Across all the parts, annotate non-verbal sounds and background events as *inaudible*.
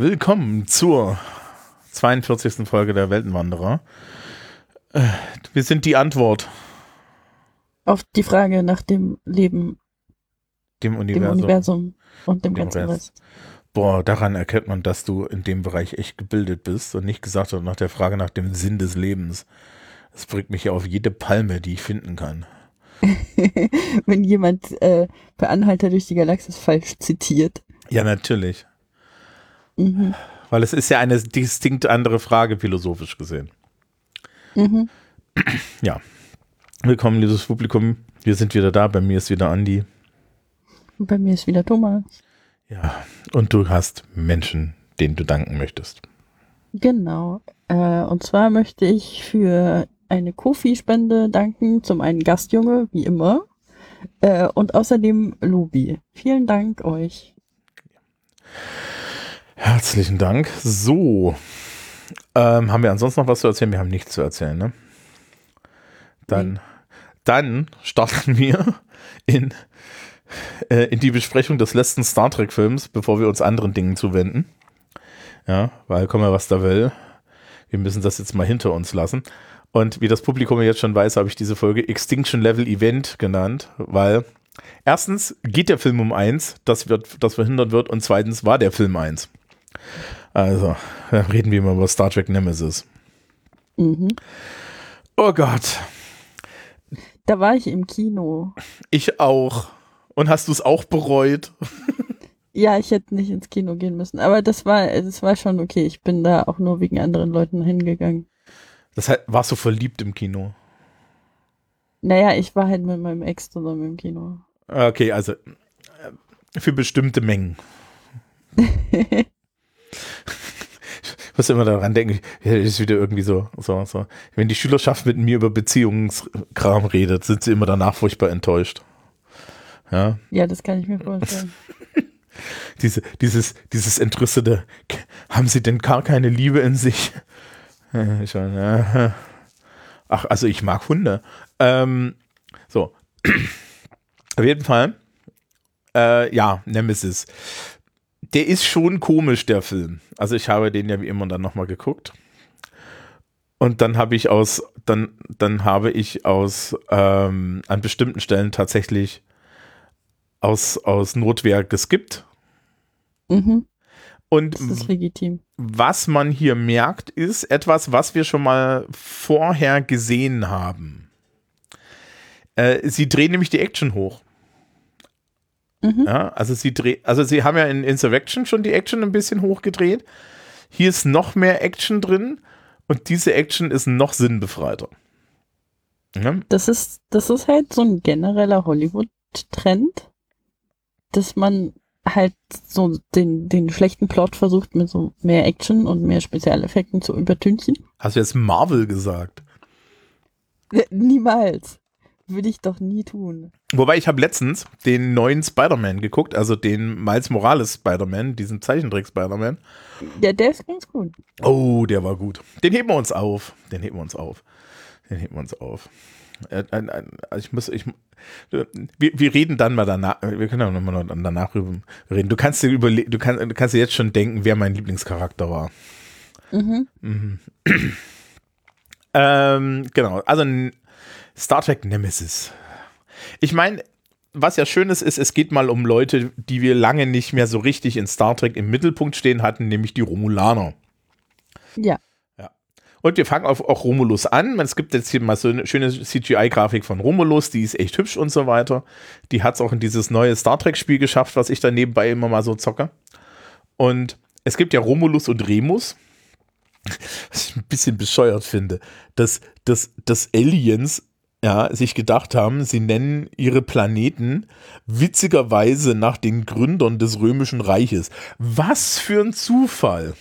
Willkommen zur 42. Folge der Weltenwanderer. Äh, wir sind die Antwort. Auf die Frage nach dem Leben, dem Universum, dem Universum und dem, dem ganzen Rest. Boah, daran erkennt man, dass du in dem Bereich echt gebildet bist und nicht gesagt hast nach der Frage nach dem Sinn des Lebens. Das bringt mich ja auf jede Palme, die ich finden kann. *laughs* Wenn jemand äh, per Anhalter durch die Galaxis falsch zitiert. Ja, natürlich. Mhm. Weil es ist ja eine distinkt andere Frage, philosophisch gesehen. Mhm. *clears throat* Ja. Willkommen, liebes Publikum. Wir sind wieder da. Bei mir ist wieder Andi. Und bei mir ist wieder Thomas. Ja, und du hast Menschen, denen du danken möchtest. Genau. Äh, und zwar möchte ich für eine Kofi-Spende danken. Zum einen Gastjunge, wie immer. Äh, und außerdem Lubi. Vielen Dank euch. Herzlichen Dank. So. Ähm, haben wir ansonsten noch was zu erzählen? Wir haben nichts zu erzählen, ne? Dann, nee. dann starten wir in, äh, in die Besprechung des letzten Star Trek-Films, bevor wir uns anderen Dingen zuwenden. Ja, weil komm mal, was da will. Wir müssen das jetzt mal hinter uns lassen. Und wie das Publikum jetzt schon weiß, habe ich diese Folge Extinction Level Event genannt, weil erstens geht der Film um eins, das, wird, das verhindert wird, und zweitens war der Film eins. Also, reden wir mal über Star Trek Nemesis. Mhm. Oh Gott. Da war ich im Kino. Ich auch. Und hast du es auch bereut? *laughs* ja, ich hätte nicht ins Kino gehen müssen. Aber das war, das war schon okay. Ich bin da auch nur wegen anderen Leuten hingegangen. Das heißt, warst du verliebt im Kino? Naja, ich war halt mit meinem Ex zusammen im Kino. Okay, also äh, für bestimmte Mengen. *laughs* ich muss immer daran denken, das ist wieder irgendwie so, so, so. Wenn die Schülerschaft mit mir über Beziehungskram redet, sind sie immer danach furchtbar enttäuscht. Ja, ja das kann ich mir vorstellen. *laughs* Diese, dieses, dieses entrüstete, haben sie denn gar keine Liebe in sich? *laughs* Ach, also ich mag Hunde. Ähm, so. *clears throat* Auf jeden Fall. Äh, ja, Nemesis der ist schon komisch, der Film. Also ich habe den ja wie immer dann nochmal geguckt. Und dann habe ich aus, dann, dann habe ich aus ähm, an bestimmten Stellen tatsächlich aus, aus Notwehr geskippt. Mhm. Und das ist legitim. was man hier merkt, ist etwas, was wir schon mal vorher gesehen haben. Äh, sie drehen nämlich die Action hoch. Mhm. Ja, also sie dreht, also sie haben ja in Insurrection schon die Action ein bisschen hochgedreht. Hier ist noch mehr Action drin und diese Action ist noch sinnbefreiter. Ja. Das ist, das ist halt so ein genereller Hollywood-Trend, dass man halt so den, den schlechten Plot versucht mit so mehr Action und mehr Spezialeffekten zu übertünchen. Hast du jetzt Marvel gesagt? Niemals. Würde ich doch nie tun. Wobei ich habe letztens den neuen Spider-Man geguckt, also den Miles Morales Spider-Man, diesen Zeichentrick-Spider-Man. Ja, der ist ganz gut. Oh, der war gut. Den heben wir uns auf. Den heben wir uns auf. Den heben wir uns auf. Äh, also ich muss, ich, wir, wir reden dann mal danach, wir können auch nochmal danach reden. Du kannst dir überlegen, du, kann, du kannst dir jetzt schon denken, wer mein Lieblingscharakter war. Mhm. mhm. *clears throat* ähm, genau, also Star Trek Nemesis. Ich meine, was ja schön ist, ist, es geht mal um Leute, die wir lange nicht mehr so richtig in Star Trek im Mittelpunkt stehen hatten, nämlich die Romulaner. Ja. Ja. Und wir fangen auf auch Romulus an. Es gibt jetzt hier mal so eine schöne CGI-Grafik von Romulus, die ist echt hübsch und so weiter. Die hat es auch in dieses neue Star Trek-Spiel geschafft, was ich da nebenbei immer mal so zocke. Und es gibt ja Romulus und Remus. *laughs* Was ich ein bisschen bescheuert finde, dass, dass, dass Aliens ja, sich gedacht haben, sie nennen ihre Planeten witzigerweise nach den Gründern des Römischen Reiches. Was für ein Zufall!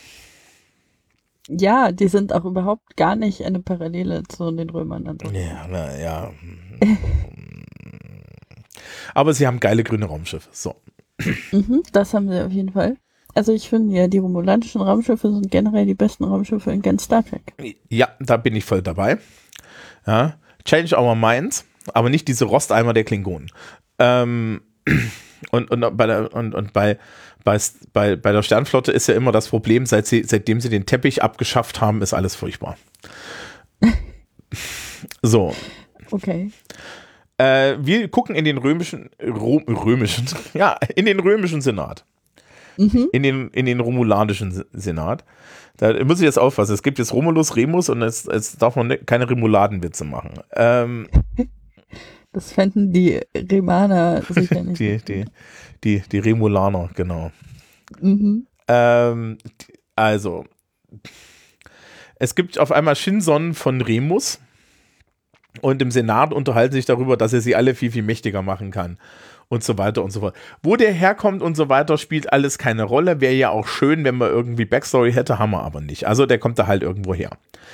Ja, die sind auch überhaupt gar nicht eine Parallele zu den Römern. Ja, na, ja. Aber sie haben geile grüne Raumschiffe. So. Mhm, das haben sie auf jeden Fall. Also ich finde ja, die romulanischen Raumschiffe sind generell die besten Raumschiffe in ganz Star Trek. Ja, da bin ich voll dabei. Ja. Change Our Minds, aber nicht diese Rosteimer der Klingonen. Ähm, Und, und, bei der, und, und bei, bei, bei, bei der Sternflotte ist ja immer das Problem, seit sie, seitdem sie den Teppich abgeschafft haben, ist alles furchtbar. *laughs* so. Okay. Äh, wir gucken in den römischen, Ro, römischen, *laughs* ja, in den römischen Senat. Mhm. In, den, in den romulanischen Senat. Da muss ich jetzt aufpassen. Es gibt jetzt Romulus, Remus und jetzt, jetzt darf man ne, keine Remuladenwitze machen. Ähm, *laughs* das fänden die Remaner sicher nicht. *laughs* die, die, die, die Remulaner, genau. Mhm. Ähm, also, es gibt auf einmal Shinson von Remus und im Senat unterhalten sich darüber, dass er sie alle viel, viel mächtiger machen kann und so weiter und so fort. Wo der herkommt und so weiter, spielt alles keine Rolle. Wäre ja auch schön, wenn man irgendwie Backstory hätte, haben wir aber nicht. Also der kommt da halt irgendwo her.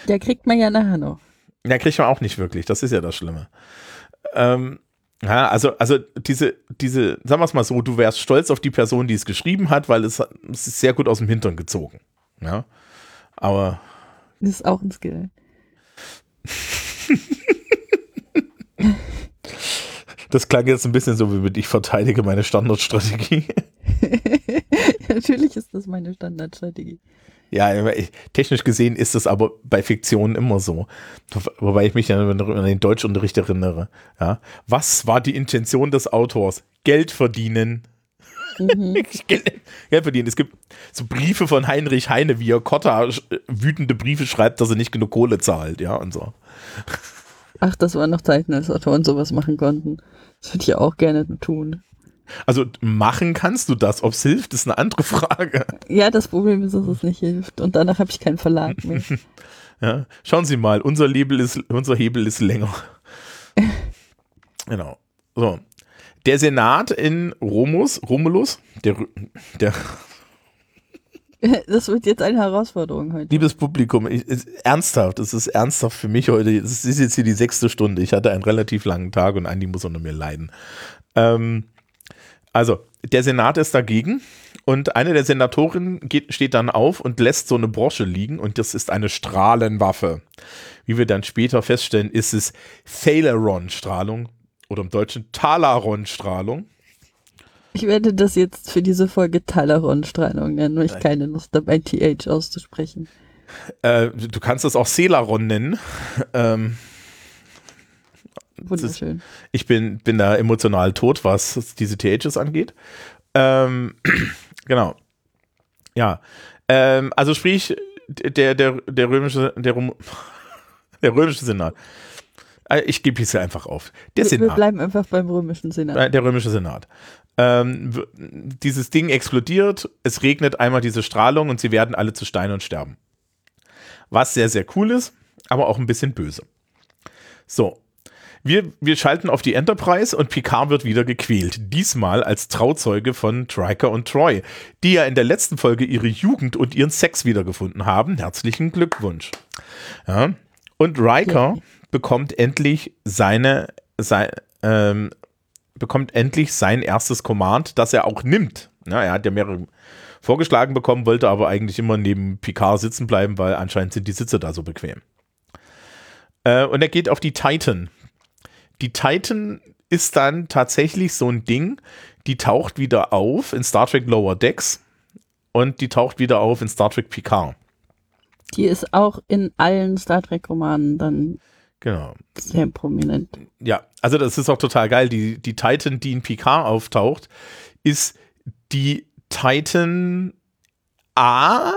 Der kriegt man ja nachher noch. Der kriegt man auch nicht wirklich, das ist ja das Schlimme. Ähm, ja, also, also diese, diese, sagen wir es mal so, du wärst stolz auf die Person, die es geschrieben hat, weil es, es ist sehr gut aus dem Hintern gezogen. Ja. Aber. Das ist auch ein Skill. *laughs* Das klang jetzt ein bisschen so, wie mit ich verteidige meine Standardstrategie. *laughs* Natürlich ist das meine Standardstrategie. Ja, technisch gesehen ist das aber bei Fiktionen immer so. Wobei ich mich an den Deutschunterricht erinnere. Ja. Was war die Intention des Autors? Geld verdienen. Mhm. *laughs* Geld, Geld verdienen. Es gibt so Briefe von Heinrich Heine, wie er Kotta wütende Briefe schreibt, dass er nicht genug Kohle zahlt, ja, und so. Ach, das waren noch Zeiten, als Autoren sowas machen konnten. Das würde ich auch gerne tun. Also machen kannst du das. Ob es hilft, ist eine andere Frage. Ja, das Problem ist, dass es nicht hilft. Und danach habe ich keinen Verlag mehr. *laughs* ja, schauen Sie mal, unser Hebel ist, unser Hebel ist länger. genau. So. Der Senat in Romus, Romulus, der, der *laughs* Das wird jetzt eine Herausforderung heute. Liebes Publikum, ich, ist, ernsthaft, es ist ernsthaft für mich heute. Es ist jetzt hier die sechste Stunde. Ich hatte einen relativ langen Tag und Andi muss unter mir leiden. Ähm, also, der Senat ist dagegen und eine der Senatorinnen geht, steht dann auf und lässt so eine Brosche liegen und das ist eine Strahlenwaffe. Wie wir dann später feststellen, ist es Thaleron-Strahlung oder im Deutschen Talaron-Strahlung. Ich werde das jetzt für diese Folge Talaron-Strahlung nennen, weil ich keine Lust habe, ein TH auszusprechen. Äh, du kannst das auch Celaron nennen. Ähm, Wunderschön. Ist, ich bin, bin da emotional tot, was diese THs angeht. Ähm, *clears throat* genau. Ja. Ähm, also sprich, der, der, der römische, der, *laughs* der römische Senat. Äh, ich gebe es ja einfach auf. Der wir, Senat. Wir bleiben einfach beim römischen Senat. Äh, der römische Senat. Ähm, dieses Ding explodiert, es regnet einmal diese Strahlung und sie werden alle zu Stein und sterben. Was sehr, sehr cool ist, aber auch ein bisschen böse. So. Wir, wir schalten auf die Enterprise und Picard wird wieder gequält. Diesmal als Trauzeuge von Triker und Troy, die ja in der letzten Folge ihre Jugend und ihren Sex wiedergefunden haben. Herzlichen Glückwunsch. Ja. Und Riker ja. bekommt endlich seine, sein, ähm, bekommt endlich sein erstes Command, das er auch nimmt. Ja, er hat ja mehrere vorgeschlagen bekommen, wollte aber eigentlich immer neben Picard sitzen bleiben, weil anscheinend sind die Sitze da so bequem. Äh, und er geht auf die Titan. Die Titan ist dann tatsächlich so ein Ding, die taucht wieder auf in Star Trek Lower Decks und die taucht wieder auf in Star Trek Picard. Die ist auch in allen Star Trek-Romanen dann Genau. Sehr prominent. Ja, also das ist auch total geil. Die, die Titan, die in Picard auftaucht, ist die Titan A,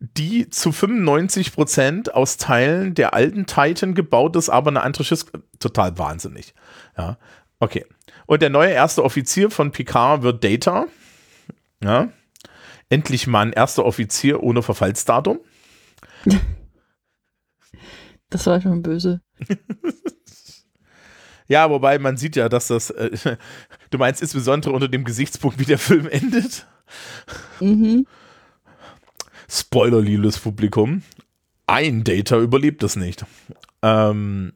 die zu 95 Prozent aus Teilen der alten Titan gebaut ist, aber eine andere Schiff. Total wahnsinnig. Ja, okay. Und der neue erste Offizier von Picard wird Data. Ja. Endlich mal ein erster Offizier ohne Verfallsdatum. *laughs* Das war schon böse. *laughs* ja, wobei man sieht ja, dass das, äh, *laughs* du meinst insbesondere unter dem Gesichtspunkt, wie der Film endet. Mhm. Spoiler, liebes Publikum. Ein Data überlebt es nicht. Ähm,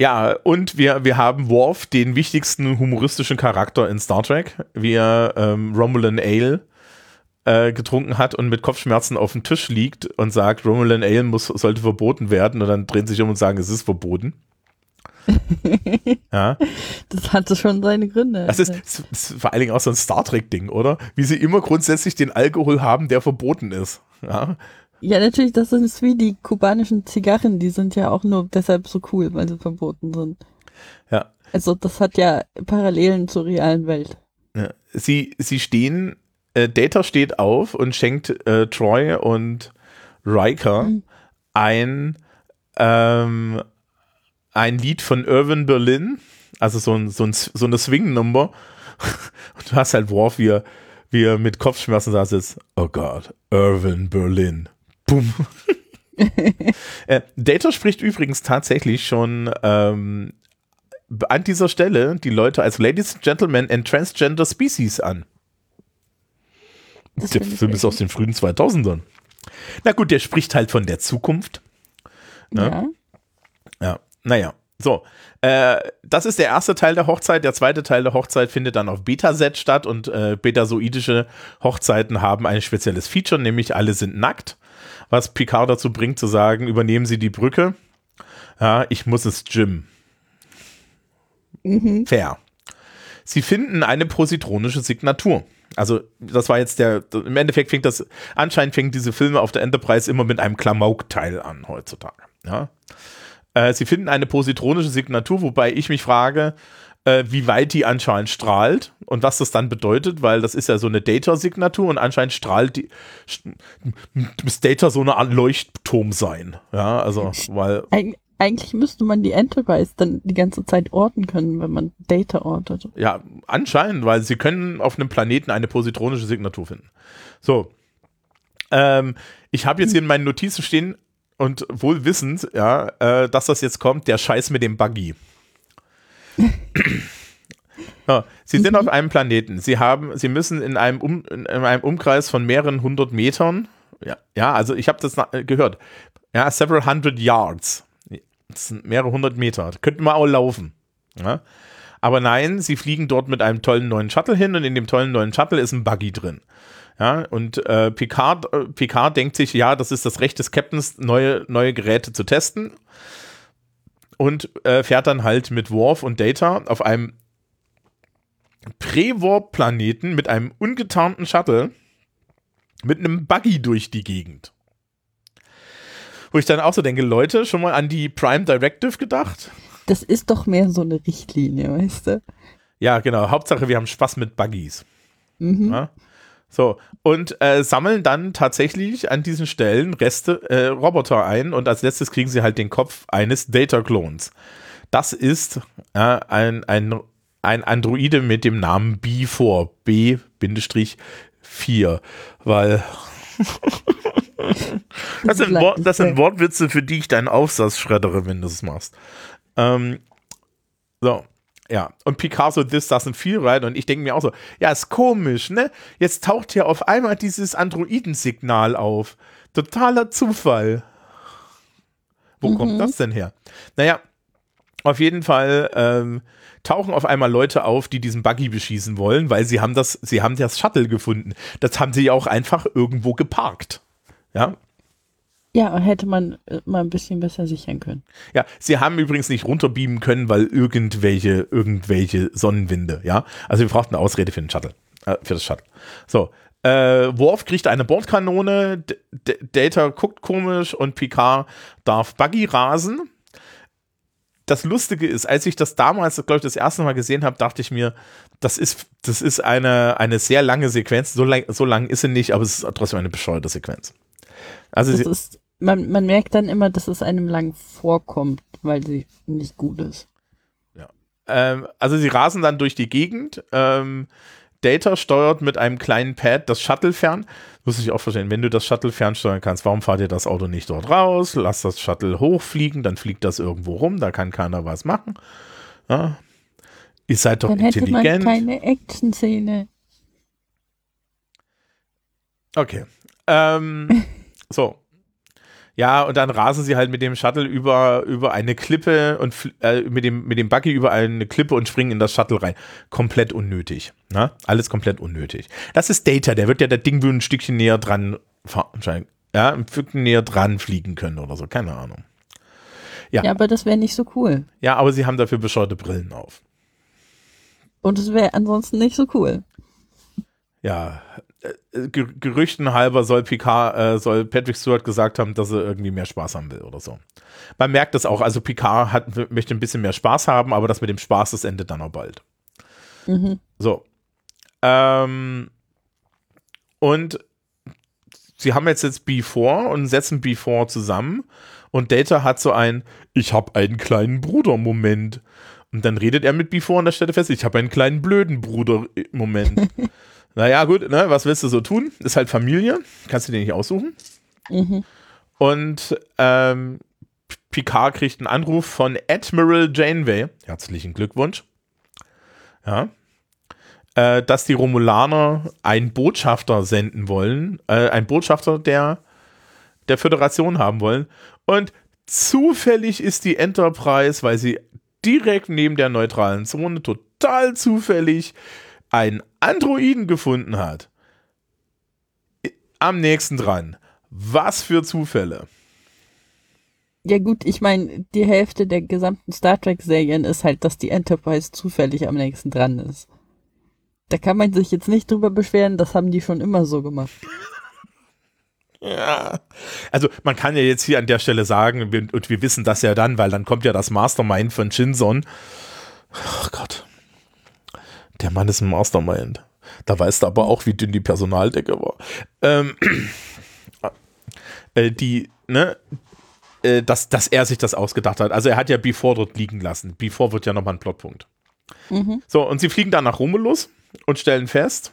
ja, und wir, wir haben Worf, den wichtigsten humoristischen Charakter in Star Trek, wie er ähm, Romulan Ale äh, getrunken hat und mit Kopfschmerzen auf dem Tisch liegt und sagt, Romulan Ale muss, sollte verboten werden und dann drehen sich um und sagen, es ist verboten. *laughs* ja. Das hatte schon seine Gründe. Das ist, das ist, vor allen Dingen auch so ein Star Trek-Ding, oder? Wie sie immer grundsätzlich den Alkohol haben, der verboten ist. Ja, ja natürlich, das ist wie die kubanischen Zigarren, die sind ja auch nur deshalb so cool, weil sie verboten sind. Ja. Also das hat ja Parallelen zur realen Welt. Ja. Sie, sie stehen, äh, Data steht auf und schenkt äh, Troy und Riker mhm. ein ähm, ein Lied von Irvin Berlin, also so, ein, so, ein, so eine Swing-Nummer. *laughs* Und du hast halt Worf, wie er, wie er mit Kopfschmerzen da sitzt. Oh Gott, Irvin Berlin. Boom. *laughs* äh, Data spricht übrigens tatsächlich schon ähm, an dieser Stelle die Leute als Ladies and Gentlemen and Transgender Species an. Das der Film ist aus den frühen 2000ern. Na gut, der spricht halt von der Zukunft. Ne? Ja. Ja. Naja, so. Äh, das ist der erste Teil der Hochzeit. Der zweite Teil der Hochzeit findet dann auf Betaset statt und äh, betasoidische Hochzeiten haben ein spezielles Feature, nämlich alle sind nackt. Was Picard dazu bringt zu sagen, übernehmen Sie die Brücke. Ja, ich muss ins Gym. Mhm. Fair. Sie finden eine positronische Signatur. Also, das war jetzt der, im Endeffekt fängt das, anscheinend fängt diese Filme auf der Enterprise immer mit einem Klamauk-Teil an heutzutage. Ja. Äh, sie finden eine positronische Signatur, wobei ich mich frage, äh, wie weit die anscheinend strahlt und was das dann bedeutet, weil das ist ja so eine Data-Signatur und anscheinend strahlt die, muss Data so eine Art Leuchtturm sein. Ja, also, weil. Eig eigentlich müsste man die Enterprise dann die ganze Zeit orten können, wenn man Data ortet. Ja, anscheinend, weil sie können auf einem Planeten eine positronische Signatur finden. So. Ähm, ich habe jetzt hier in meinen Notizen stehen, und wohl wissend, ja, äh, dass das jetzt kommt, der Scheiß mit dem Buggy. ja, sie sind mhm. auf einem Planeten. Sie haben, sie müssen in einem, um, in einem Umkreis von mehreren hundert Metern, ja, ja also ich habe das gehört, ja, several hundred yards. Das sind mehrere hundert Meter. Da könnten wir auch laufen. Ja. Aber nein, sie fliegen dort mit einem tollen neuen Shuttle hin und in dem tollen neuen Shuttle ist ein Buggy drin. Ja, und äh, Picard, äh, Picard denkt sich, ja, das ist das Recht des Captains, neue, neue Geräte zu testen. Und äh, fährt dann halt mit Worf und Data auf einem Prä-Warp-Planeten mit einem ungetarnten Shuttle mit einem Buggy durch die Gegend. Wo ich dann auch so denke, Leute, schon mal an die Prime Directive gedacht? Das ist doch mehr so eine Richtlinie, weißt du? Ja, genau. Hauptsache, wir haben Spaß mit Buggies. Mhm. Ja? So, und äh, sammeln dann tatsächlich an diesen Stellen Reste, äh, Roboter ein und als letztes kriegen sie halt den Kopf eines Data-Clones. Das ist äh, ein, ein, ein Androide mit dem Namen B4, B-4, weil *laughs* *laughs* das, sind Wort, das sind Wortwitze, für die ich deinen Aufsatz schreddere, wenn du es machst. Ähm, so, ja, und Picasso, this doesn't feel right. Und ich denke mir auch so, ja, ist komisch, ne? Jetzt taucht hier auf einmal dieses Androidensignal auf. Totaler Zufall. Wo mhm. kommt das denn her? Naja, auf jeden Fall ähm, tauchen auf einmal Leute auf, die diesen Buggy beschießen wollen, weil sie haben das, sie haben das Shuttle gefunden. Das haben sie ja auch einfach irgendwo geparkt. Ja, ja, hätte man äh, mal ein bisschen besser sichern können. Ja, sie haben übrigens nicht runterbeamen können, weil irgendwelche, irgendwelche Sonnenwinde, ja. Also wir brauchten eine Ausrede für den Shuttle, äh, für das Shuttle. So. Äh, Worf kriegt eine Bordkanone, D D Data guckt komisch und Picard darf Buggy rasen. Das Lustige ist, als ich das damals, glaube ich, das erste Mal gesehen habe, dachte ich mir, das ist, das ist eine, eine sehr lange Sequenz. So lang, so lang ist sie nicht, aber es ist trotzdem eine bescheuerte Sequenz. Also das ist man, man merkt dann immer, dass es einem lang vorkommt, weil sie nicht gut ist. Ja. Ähm, also sie rasen dann durch die Gegend. Ähm, Data steuert mit einem kleinen Pad das Shuttle fern. Muss ich auch verstehen, wenn du das Shuttle fernsteuern kannst, warum fahrt ihr das Auto nicht dort raus? Lass das Shuttle hochfliegen, dann fliegt das irgendwo rum, da kann keiner was machen. Ja. Ihr seid doch dann intelligent. Hätte man keine Action-Szene. Okay. Ähm, *laughs* so, ja, und dann rasen sie halt mit dem Shuttle über, über eine Klippe und äh, mit, dem, mit dem Buggy über eine Klippe und springen in das Shuttle rein. Komplett unnötig. Ne? Alles komplett unnötig. Das ist Data, der wird ja das Ding ein Stückchen näher dran fahren, ja, ein Stückchen näher dran fliegen können oder so, keine Ahnung. Ja, ja aber das wäre nicht so cool. Ja, aber sie haben dafür bescheuerte Brillen auf. Und es wäre ansonsten nicht so cool. Ja, äh, Gerüchten halber soll Picard, äh, soll Patrick Stewart gesagt haben, dass er irgendwie mehr Spaß haben will oder so. Man merkt das auch, also Picard hat, möchte ein bisschen mehr Spaß haben, aber das mit dem Spaß, das endet dann auch bald. Mhm. So. Ähm, und sie haben jetzt jetzt B4 und setzen B4 zusammen und Data hat so ein Ich habe einen kleinen Bruder-Moment. Und dann redet er mit B4 und da stellt er fest, ich habe einen kleinen blöden Bruder-Moment. *laughs* naja, gut, ne, was willst du so tun? Ist halt Familie, kannst du dir nicht aussuchen. Mhm. Und ähm, Picard kriegt einen Anruf von Admiral Janeway. Herzlichen Glückwunsch. Ja äh, dass die Romulaner einen Botschafter senden wollen, äh, einen Botschafter der, der Föderation haben wollen. Und zufällig ist die Enterprise, weil sie direkt neben der neutralen Zone total zufällig einen Androiden gefunden hat. Am nächsten dran. Was für Zufälle. Ja gut, ich meine, die Hälfte der gesamten Star Trek-Serien ist halt, dass die Enterprise zufällig am nächsten dran ist. Da kann man sich jetzt nicht drüber beschweren, das haben die schon immer so gemacht. *laughs* Ja, also man kann ja jetzt hier an der Stelle sagen, und wir wissen das ja dann, weil dann kommt ja das Mastermind von Shinson. Oh Gott. Der Mann ist ein Mastermind. Da weißt du aber auch, wie dünn die Personaldecke war. Ähm, äh, die, ne, äh, dass, dass er sich das ausgedacht hat. Also er hat ja Before dort liegen lassen. Before wird ja nochmal ein Plotpunkt. Mhm. So, und sie fliegen dann nach Romulus und stellen fest,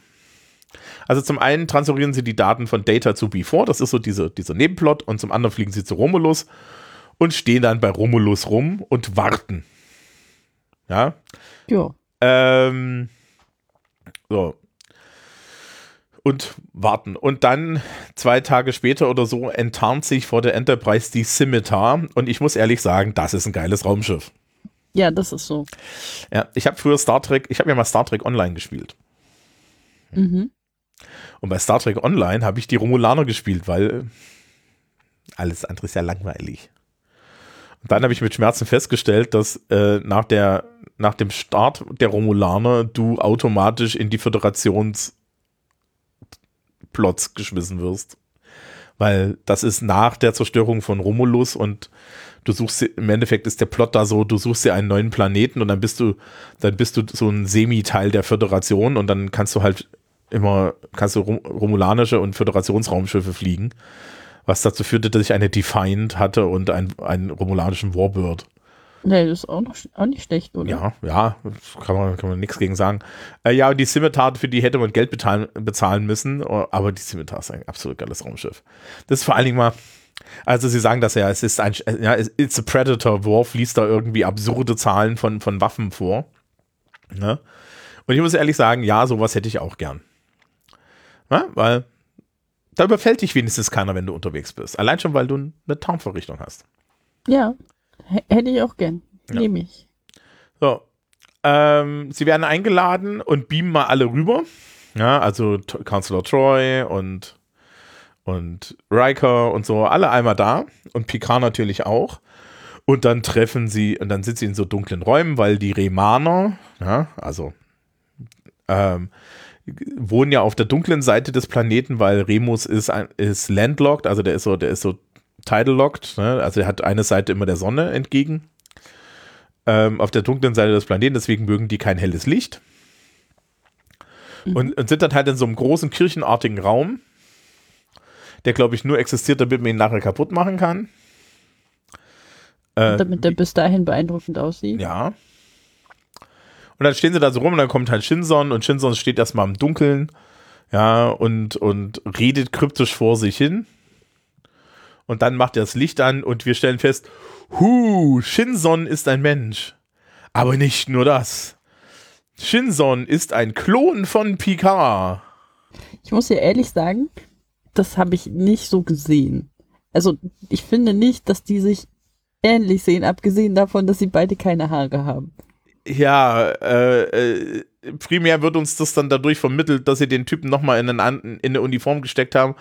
also zum einen transferieren sie die Daten von Data zu B4, das ist so diese, dieser Nebenplot, und zum anderen fliegen sie zu Romulus und stehen dann bei Romulus rum und warten. Ja. Ja. Ähm, so. Und warten. Und dann zwei Tage später oder so enttarnt sich vor der Enterprise die Scimitar. Und ich muss ehrlich sagen, das ist ein geiles Raumschiff. Ja, das ist so. Ja, ich habe früher Star Trek, ich habe ja mal Star Trek Online gespielt. Mhm. Und bei Star Trek Online habe ich die Romulaner gespielt, weil alles andere ist ja langweilig. Und dann habe ich mit Schmerzen festgestellt, dass äh, nach, der, nach dem Start der Romulaner du automatisch in die Föderationsplots geschmissen wirst. Weil das ist nach der Zerstörung von Romulus und du suchst im Endeffekt ist der Plot da so, du suchst dir einen neuen Planeten und dann bist du, dann bist du so ein Semi-Teil der Föderation und dann kannst du halt immer, kannst du romulanische und Föderationsraumschiffe fliegen. Was dazu führte, dass ich eine Defiant hatte und ein, einen romulanischen Warbird. Nee, das ist auch, noch, auch nicht schlecht, oder? Ja, ja, kann man, kann man nichts gegen sagen. Äh, ja, die Scimitar, für die hätte man Geld bezahlen, bezahlen müssen, aber die Scimitar ist ein absolut geiles Raumschiff. Das ist vor allen Dingen mal, also sie sagen das ja, es ist ein, ja, it's a Predator, Worf liest da irgendwie absurde Zahlen von, von Waffen vor. Ne? Und ich muss ehrlich sagen, ja, sowas hätte ich auch gern. Ja, weil da überfällt dich wenigstens keiner, wenn du unterwegs bist. Allein schon, weil du eine Tarnvorrichtung hast. Ja, hätte ich auch gern. Ja. Nehme ich. So. Ähm, sie werden eingeladen und beamen mal alle rüber. Ja, also Counselor Troy und und Riker und so, alle einmal da und Picard natürlich auch. Und dann treffen sie, und dann sitzen sie in so dunklen Räumen, weil die Remaner, ja, also ähm, wohnen ja auf der dunklen Seite des Planeten, weil Remus ist, ist landlocked, also der ist so, der ist so tidal-locked, ne? also er hat eine Seite immer der Sonne entgegen. Ähm, auf der dunklen Seite des Planeten, deswegen mögen die kein helles Licht. Mhm. Und, und sind dann halt in so einem großen kirchenartigen Raum der glaube ich nur existiert, damit man ihn nachher kaputt machen kann. Äh, damit der bis dahin beeindruckend aussieht. Ja. Und dann stehen sie da so rum und dann kommt halt Shinson und Shinson steht erstmal im Dunkeln, ja, und, und redet kryptisch vor sich hin. Und dann macht er das Licht an und wir stellen fest, hu, Shinson ist ein Mensch. Aber nicht nur das. Shinson ist ein Klon von Picard. Ich muss dir ehrlich sagen, das habe ich nicht so gesehen. Also ich finde nicht, dass die sich ähnlich sehen, abgesehen davon, dass sie beide keine Haare haben. Ja, äh, äh, primär wird uns das dann dadurch vermittelt, dass sie den Typen nochmal in, in eine Uniform gesteckt haben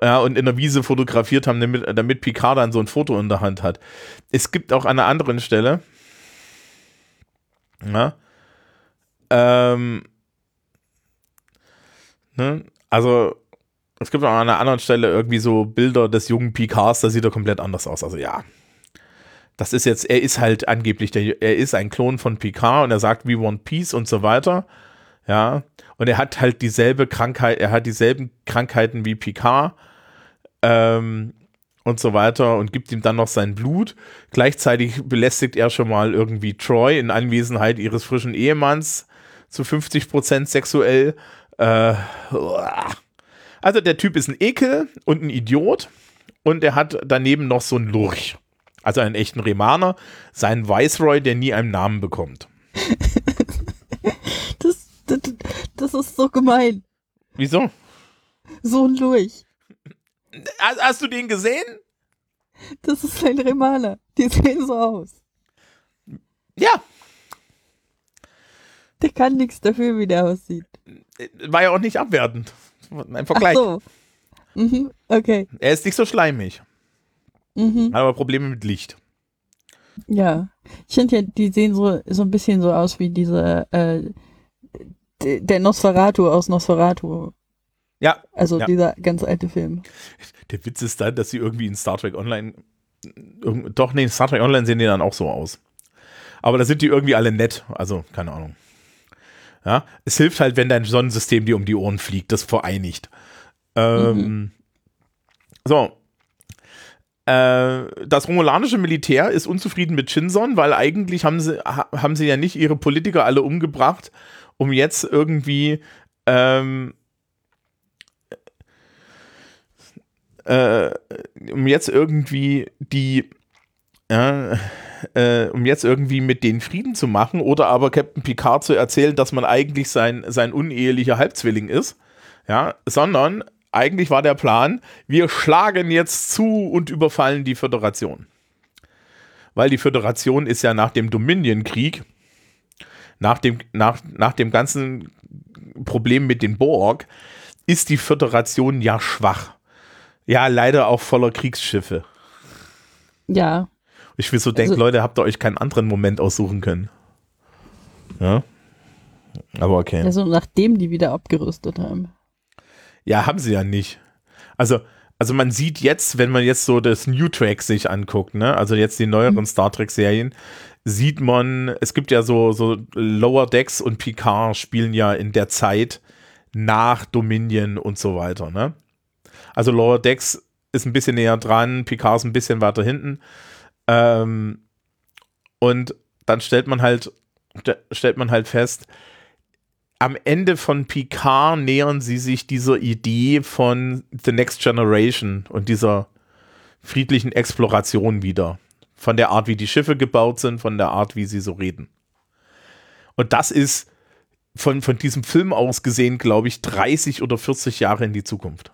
ja, und in der Wiese fotografiert haben, damit, damit Picard dann so ein Foto in der Hand hat. Es gibt auch an einer anderen Stelle, ja, ähm, ne, also es gibt auch an einer anderen Stelle irgendwie so Bilder des jungen Picards, da sieht er komplett anders aus. Also ja, das ist jetzt, er ist halt angeblich, der, er ist ein Klon von Picard und er sagt, we want peace und so weiter. Ja, und er hat halt dieselbe Krankheit, er hat dieselben Krankheiten wie Picard ähm, und so weiter und gibt ihm dann noch sein Blut. Gleichzeitig belästigt er schon mal irgendwie Troy in Anwesenheit ihres frischen Ehemanns zu 50 Prozent sexuell. Äh, also der Typ ist ein Ekel und ein Idiot und er hat daneben noch so einen Lurch. Also einen echten Remaner, seinen Viceroy, der nie einen Namen bekommt. *laughs* das, das, das ist so gemein. Wieso? So ein Lurch. Hast, hast, du den gesehen? Das ist ein Remaner. Die sehen so aus. Ja. Der kann nichts dafür, wie der aussieht. War ja auch nicht abwertend. Ein Vergleich. Ach so. Mhm, okay. Er ist nicht so schleimig. Mhm. Hat aber Probleme mit Licht. Ja. Ich finde ja, die sehen so, so ein bisschen so aus wie diese, äh, der Nosferatu aus Nosferatu. Ja. Also ja. dieser ganz alte Film. Der Witz ist dann, dass sie irgendwie in Star Trek Online, doch, nee, in Star Trek Online sehen die dann auch so aus. Aber da sind die irgendwie alle nett. Also, keine Ahnung. Ja, es hilft halt, wenn dein Sonnensystem dir um die Ohren fliegt, das vereinigt. Ähm, mhm. So. Äh, das romulanische Militär ist unzufrieden mit Shinson, weil eigentlich haben sie, haben sie ja nicht ihre Politiker alle umgebracht, um jetzt irgendwie ähm, äh, um jetzt irgendwie die ja, äh, um jetzt irgendwie mit denen Frieden zu machen oder aber Captain Picard zu erzählen, dass man eigentlich sein, sein unehelicher Halbzwilling ist, ja, sondern eigentlich war der Plan, wir schlagen jetzt zu und überfallen die Föderation. Weil die Föderation ist ja nach dem Dominion-Krieg, nach dem, nach, nach dem ganzen Problem mit den Borg, ist die Föderation ja schwach. Ja, leider auch voller Kriegsschiffe. Ja. Ich will so denken, also, Leute, habt ihr euch keinen anderen Moment aussuchen können? Ja. Aber okay. Also nachdem die wieder abgerüstet haben. Ja, haben sie ja nicht. Also, also man sieht jetzt, wenn man jetzt so das New Track sich anguckt, ne, also jetzt die neueren mhm. Star Trek Serien, sieht man, es gibt ja so, so Lower Decks und Picard spielen ja in der Zeit nach Dominion und so weiter, ne? Also Lower Decks ist ein bisschen näher dran, Picard ist ein bisschen weiter hinten. Ähm, und dann stellt man halt, stellt man halt fest, am Ende von Picard nähern sie sich dieser Idee von The Next Generation und dieser friedlichen Exploration wieder. Von der Art, wie die Schiffe gebaut sind, von der Art, wie sie so reden. Und das ist von, von diesem Film aus gesehen, glaube ich, 30 oder 40 Jahre in die Zukunft.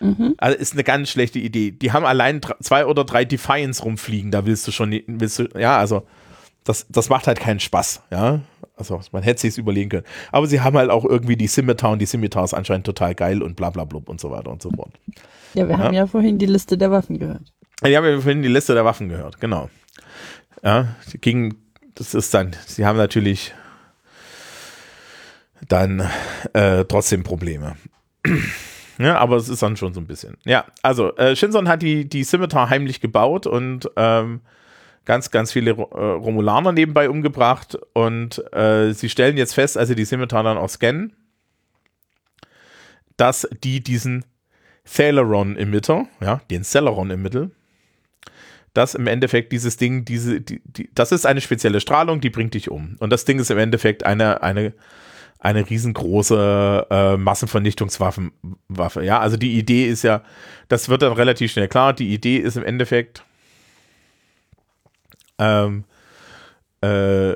Mhm. Also ist eine ganz schlechte Idee. Die haben allein zwei oder drei Defiance rumfliegen, da willst du schon, willst du, ja, also das, das macht halt keinen Spaß, ja. Also man hätte sich überlegen können. Aber sie haben halt auch irgendwie die Scimitar und die Scimitars anscheinend total geil und bla bla blub und so weiter und so fort. Ja, wir ja. haben ja vorhin die Liste der Waffen gehört. Ja, wir haben ja vorhin die Liste der Waffen gehört, genau. Ja, gegen, das ist dann, sie haben natürlich dann äh, trotzdem Probleme. *clears throat* Ja, aber es ist dann schon so ein bisschen. Ja, also äh, Shinson hat die, die Scimitar heimlich gebaut und ähm, ganz, ganz viele äh, Romulaner nebenbei umgebracht. Und äh, sie stellen jetzt fest, als sie die Scimitar dann auch scannen, dass die diesen Thaleron-Emitter, ja, den Celeron-Emitter, dass im Endeffekt dieses Ding, diese, die, die, das ist eine spezielle Strahlung, die bringt dich um. Und das Ding ist im Endeffekt eine, eine eine riesengroße äh, Massenvernichtungswaffe. Waffe. Ja, also die Idee ist ja, das wird dann relativ schnell klar. Die Idee ist im Endeffekt, ähm, äh,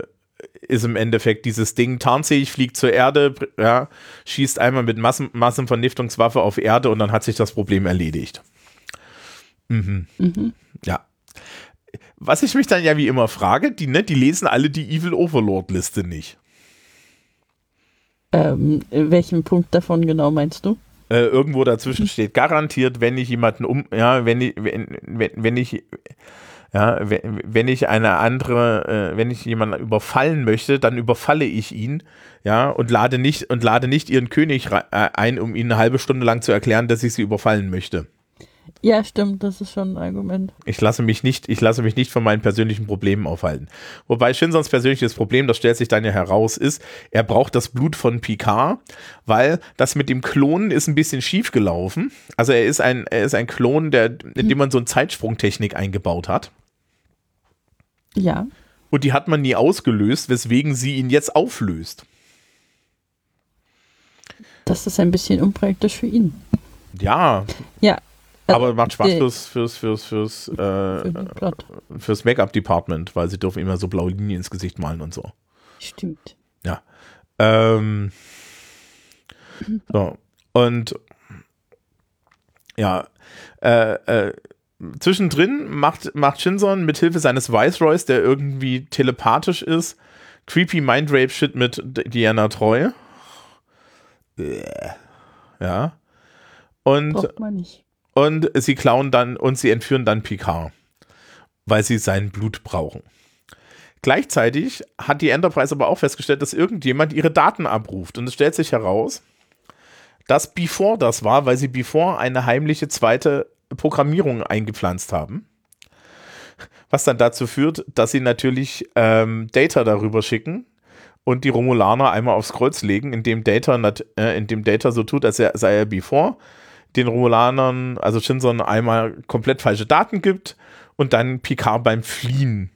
ist im Endeffekt dieses Ding tarnfähig, fliegt zur Erde, ja, schießt einmal mit Massen, Massenvernichtungswaffe auf Erde und dann hat sich das Problem erledigt. Mhm. Mhm. Ja. was ich mich dann ja wie immer frage, die, ne, die lesen alle die Evil Overlord-Liste nicht. Ähm, welchen Punkt davon genau meinst du? Äh, irgendwo dazwischen steht garantiert, wenn ich jemanden um, ja, wenn ich, wenn, wenn, wenn ich, ja, wenn, ich eine andere, äh, wenn ich jemanden überfallen möchte, dann überfalle ich ihn, ja, und lade nicht und lade nicht ihren König äh, ein, um ihnen eine halbe Stunde lang zu erklären, dass ich sie überfallen möchte. Ja, stimmt, das ist schon ein Argument. Ich lasse mich nicht, ich lasse mich nicht von meinen persönlichen Problemen aufhalten. Wobei Shinsons persönliches Problem, das stellt sich dann ja heraus, ist, er braucht das Blut von Picard, weil das mit dem Klonen ist ein bisschen schief gelaufen. Also er ist ein, er ist ein Klon, der, in dem man so eine Zeitsprungtechnik eingebaut hat. Ja. Und die hat man nie ausgelöst, weswegen sie ihn jetzt auflöst. Das ist ein bisschen unpraktisch für ihn. Ja. Ja, aber macht Spaß fürs, fürs, fürs, fürs, äh, fürs Make-up-Department, weil sie dürfen immer so blaue Linien ins Gesicht malen und so. Stimmt. Ja. Ähm, so. Und ja, äh, äh, zwischendrin macht, macht Shinson mit Hilfe seines Viceroys, der irgendwie telepathisch ist, creepy Mindrape-Shit mit Diana Treu. Ja. Und. Und sie klauen dann und sie entführen dann Picard, weil sie sein Blut brauchen. Gleichzeitig hat die Enterprise aber auch festgestellt, dass irgendjemand ihre Daten abruft. Und es stellt sich heraus, dass Before das war, weil sie Before eine heimliche zweite Programmierung eingepflanzt haben. Was dann dazu führt, dass sie natürlich ähm, Data darüber schicken und die Romulaner einmal aufs Kreuz legen, indem Data, äh, indem Data so tut, als sei er Before den Romulanern, also Shinson, einmal komplett falsche Daten gibt und dann Picard beim Fliehen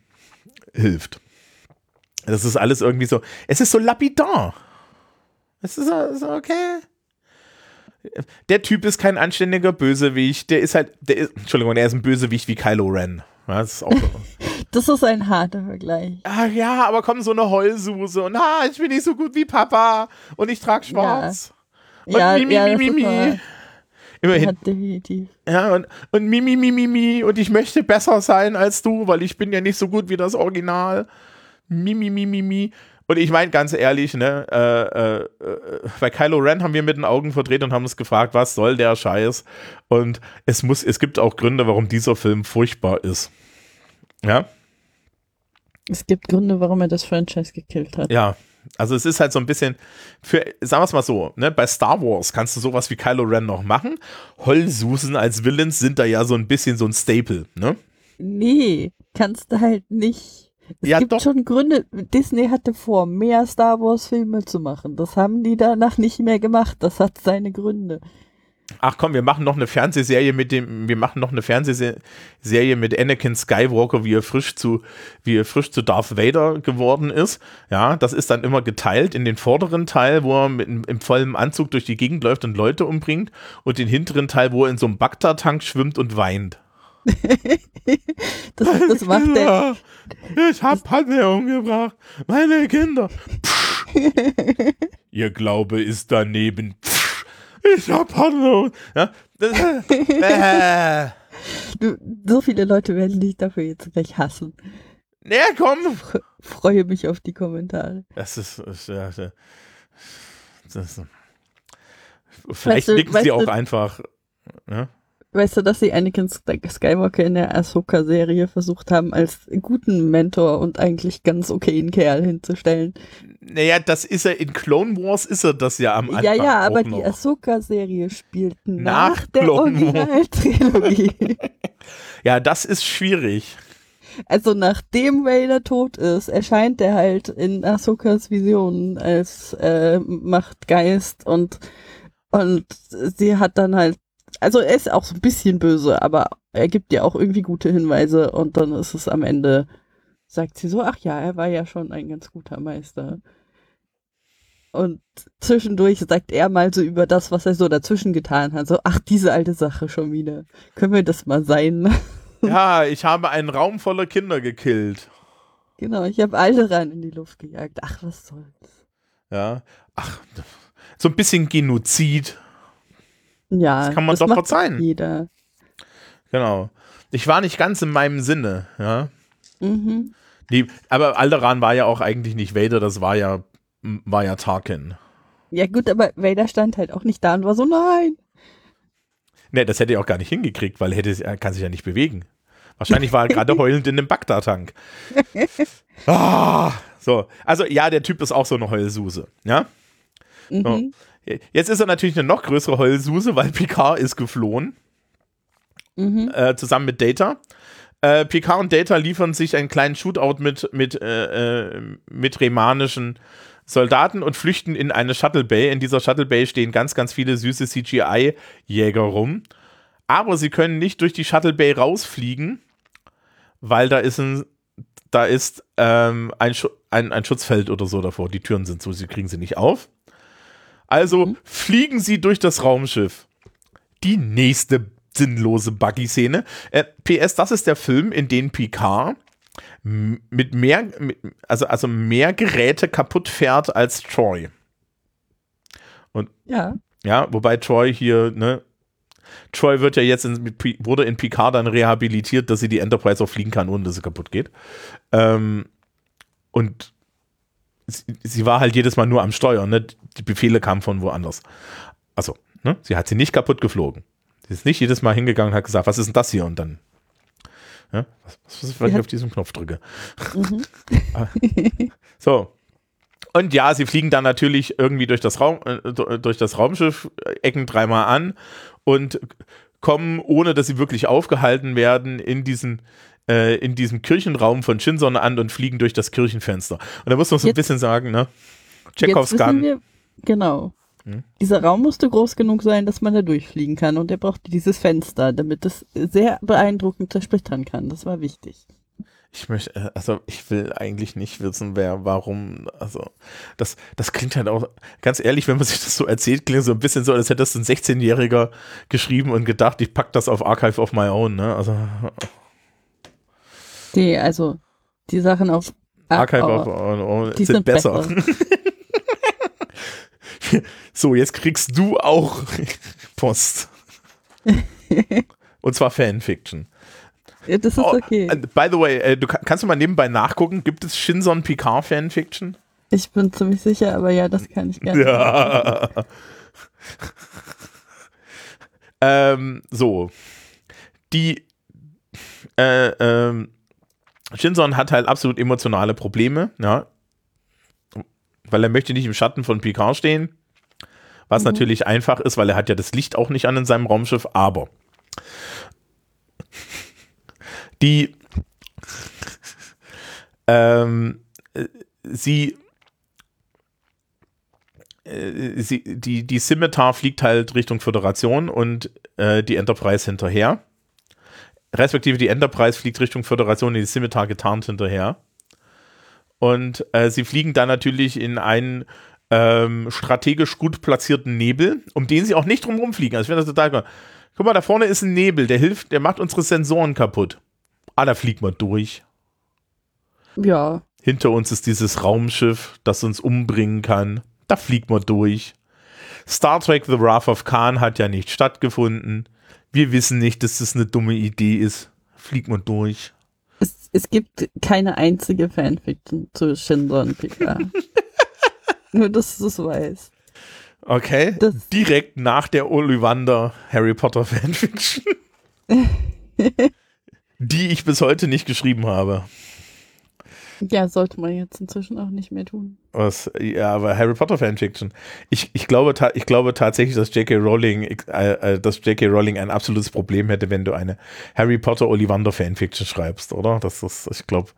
hilft. Das ist alles irgendwie so, es ist so lapidar. Es ist so, okay. Der Typ ist kein anständiger Bösewicht, der ist halt, der ist, Entschuldigung, er ist ein Bösewicht wie Kylo Ren. Das ist, auch so. *laughs* das ist ein harter Vergleich. Ach ja, aber komm, so eine Heulsuse und ah, ich bin nicht so gut wie Papa und ich trage schwarz. Ja, und ja, mi, mi, ja, mi, mi, mi. Immerhin. Ja, definitiv. Ja, und, und mi, mi, mi, mi, mi, und ich möchte besser sein als du, weil ich bin ja nicht so gut wie das Original. Mi, mi, mi, mi, mi. Und ich meine ganz ehrlich, ne, äh, äh, bei Kylo Ren haben wir mit den Augen verdreht und haben uns gefragt, was soll der Scheiß? Und es muss, es gibt auch Gründe, warum dieser Film furchtbar ist. Ja. Es gibt Gründe, warum er das Franchise gekillt hat. Ja, also es ist halt so ein bisschen, für, sagen wir es mal so, ne, bei Star Wars kannst du sowas wie Kylo Ren noch machen. Heulsusen als Villains sind da ja so ein bisschen so ein Staple, ne? Nee, kannst du halt nicht. Es ja, gibt doch. schon Gründe. Disney hatte vor, mehr Star Wars Filme zu machen. Das haben die danach nicht mehr gemacht. Das hat seine Gründe ach komm, wir machen noch eine Fernsehserie mit dem, wir machen noch eine Fernsehserie mit Anakin Skywalker, wie er frisch zu, wie er frisch zu Darth Vader geworden ist. Ja, das ist dann immer geteilt in den vorderen Teil, wo er mit, im vollen Anzug durch die Gegend läuft und Leute umbringt und den hinteren Teil, wo er in so einem Bagdad-Tank schwimmt und weint. *laughs* das, das macht der. Ich hab Panne umgebracht. Meine Kinder. *laughs* Ihr Glaube ist daneben. Ich hab Hoffnung. Ja? Du, so viele Leute werden dich dafür jetzt gleich hassen. Ja, komm. freue mich auf die Kommentare. Das ist, ist ja, das ist, vielleicht weißt du, sie auch du, einfach. Ja? Weißt du, dass sie Anakin Skywalker in der Ahsoka-Serie versucht haben, als guten Mentor und eigentlich ganz okayen Kerl hinzustellen? Naja, das ist er in Clone Wars, ist er das ja am Anfang. Ja, ja, aber die Ahsoka-Serie spielt nach, nach der Originaltrilogie. *laughs* ja, das ist schwierig. Also nachdem Vader tot ist, erscheint er halt in Ahsokas Visionen als äh, Machtgeist und und sie hat dann halt also er ist auch so ein bisschen böse, aber er gibt dir auch irgendwie gute Hinweise und dann ist es am Ende, sagt sie so, ach ja, er war ja schon ein ganz guter Meister. Und zwischendurch sagt er mal so über das, was er so dazwischen getan hat. So, ach, diese alte Sache schon wieder. Können wir das mal sein? *laughs* Ja, ich habe einen Raum voller Kinder gekillt. Genau, ich habe alte rein in die Luft gejagt. Ach, was soll's. Ja, ach, so ein bisschen Genozid. Ja, das kann man das doch verzeihen. Jeder. Genau. Ich war nicht ganz in meinem Sinne, ja. Mhm. Nee, aber Alderan war ja auch eigentlich nicht Vader, das war ja, war ja Tarkin. Ja gut, aber Vader stand halt auch nicht da und war so, nein. Nee, das hätte er auch gar nicht hingekriegt, weil er, hätte, er kann sich ja nicht bewegen. Wahrscheinlich war er gerade *laughs* heulend in einem Bagdad-Tank. Ah, so, also ja, der Typ ist auch so eine Heulsuse, ja. Mhm. So. Jetzt ist er natürlich eine noch größere Heulsuse, weil Picard ist geflohen, Mhm. äh, zusammen mit Data. Äh, Picard und Data liefern sich einen kleinen Shootout mit, mit, äh, äh, mit remanischen Soldaten und flüchten in eine Shuttle Bay. In dieser Shuttle Bay stehen ganz, ganz viele süße CGI-Jäger rum. Aber sie können nicht durch die Shuttle Bay rausfliegen, weil da ist ein, da ist ähm, ein, Schu ein, ein Schutzfeld oder so davor. Die Türen sind so, sie kriegen sie nicht auf. Also Mhm. fliegen sie durch das Raumschiff. Die nächste sinnlose Buggy-Szene. Äh, PS, das ist der Film, in dem Picard mit mehr, mit, also, also mehr Geräte kaputt fährt als Troy. Ja. Ja, wobei Troy hier, ne, Troy wird ja jetzt in, wurde in Picard dann rehabilitiert, dass sie die Enterprise auch fliegen kann, ohne dass sie kaputt geht. Ähm, und sie, sie war halt jedes Mal nur am Steuern, ne? Die Befehle kamen von woanders. Also, ne? Sie hat sie nicht kaputt geflogen. Sie ist nicht jedes Mal hingegangen und hat gesagt, was ist denn das hier? Und dann, ja, was, was ist, wenn ich Ja. auf diesen Knopf drücke? Mhm. *laughs* So. Und ja, sie fliegen dann natürlich irgendwie durch das, Raum, äh, durch das Raumschiff, ecken dreimal an und kommen, ohne dass sie wirklich aufgehalten werden, in diesen äh, in diesem Kirchenraum von Shinson an und fliegen durch das Kirchenfenster. Und da muss man so ein bisschen sagen, ne? Wissen Gun. Genau. Hm? Dieser Raum musste groß genug sein, dass man da durchfliegen kann und er brauchte dieses Fenster, damit es sehr beeindruckend zersplittern kann. Das war wichtig. Ich möchte, äh, also ich will eigentlich nicht wissen, wer, warum, also das, das klingt halt auch, ganz ehrlich, wenn man sich das so erzählt, klingt so ein bisschen so, als hätte das ein 16-Jähriger geschrieben und gedacht, ich pack das auf Archive of my own, ne? Also Die, also, die Sachen auf Archive of my own sind besser. besser. *laughs* so, jetzt kriegst du auch Post. und zwar Fanfiction. Ja, Das ist Oh, okay. äh, by the way, äh, du kann, kannst du mal nebenbei nachgucken, gibt es Shinson Picard Fanfiction? Ich bin ziemlich sicher, aber ja, das kann ich gerne. Ja. ähm, so. Die äh, ähm, Shinson hat halt absolut emotionale Probleme, ja. Weil er möchte nicht im Schatten von Picard stehen. Was Mhm. natürlich einfach ist, weil er hat ja das Licht auch nicht an in seinem Raumschiff, aber die ähm, äh, sie äh, sie, die, die Scimitar fliegt halt Richtung Föderation und äh, die Enterprise hinterher. Respektive die Enterprise fliegt Richtung Föderation und die Scimitar getarnt hinterher. Und äh, sie fliegen dann natürlich in einen ähm, strategisch gut platzierten Nebel, um den sie auch nicht drumherum fliegen. Also ich finde das total cool. Guck mal, da vorne ist ein Nebel, der hilft, der macht unsere Sensoren kaputt. Ah, da fliegt man durch. Ja, Hinter uns ist dieses Raumschiff, das uns umbringen kann. Da fliegt man durch. Star Trek The Wrath of Khan hat ja nicht stattgefunden. Wir wissen nicht, dass das eine dumme Idee ist. Fliegt man durch. es, es gibt keine einzige Fanfiction zu Shinson Picard. *laughs* Nur, dass du es weißt. Okay. Das- Direkt nach der Ollivander Harry Potter Fanfiction. *laughs* die ich bis heute nicht geschrieben habe. Ja, sollte man jetzt inzwischen auch nicht mehr tun. Was, ja, aber Harry Potter Fanfiction. Ich, ich, glaube, ich glaube tatsächlich, dass J.K. Rowling, äh, äh, dass J.K. Rowling ein absolutes Problem hätte, wenn du eine Harry Potter Ollivander Fanfiction schreibst, oder? Das ist, ich glaube,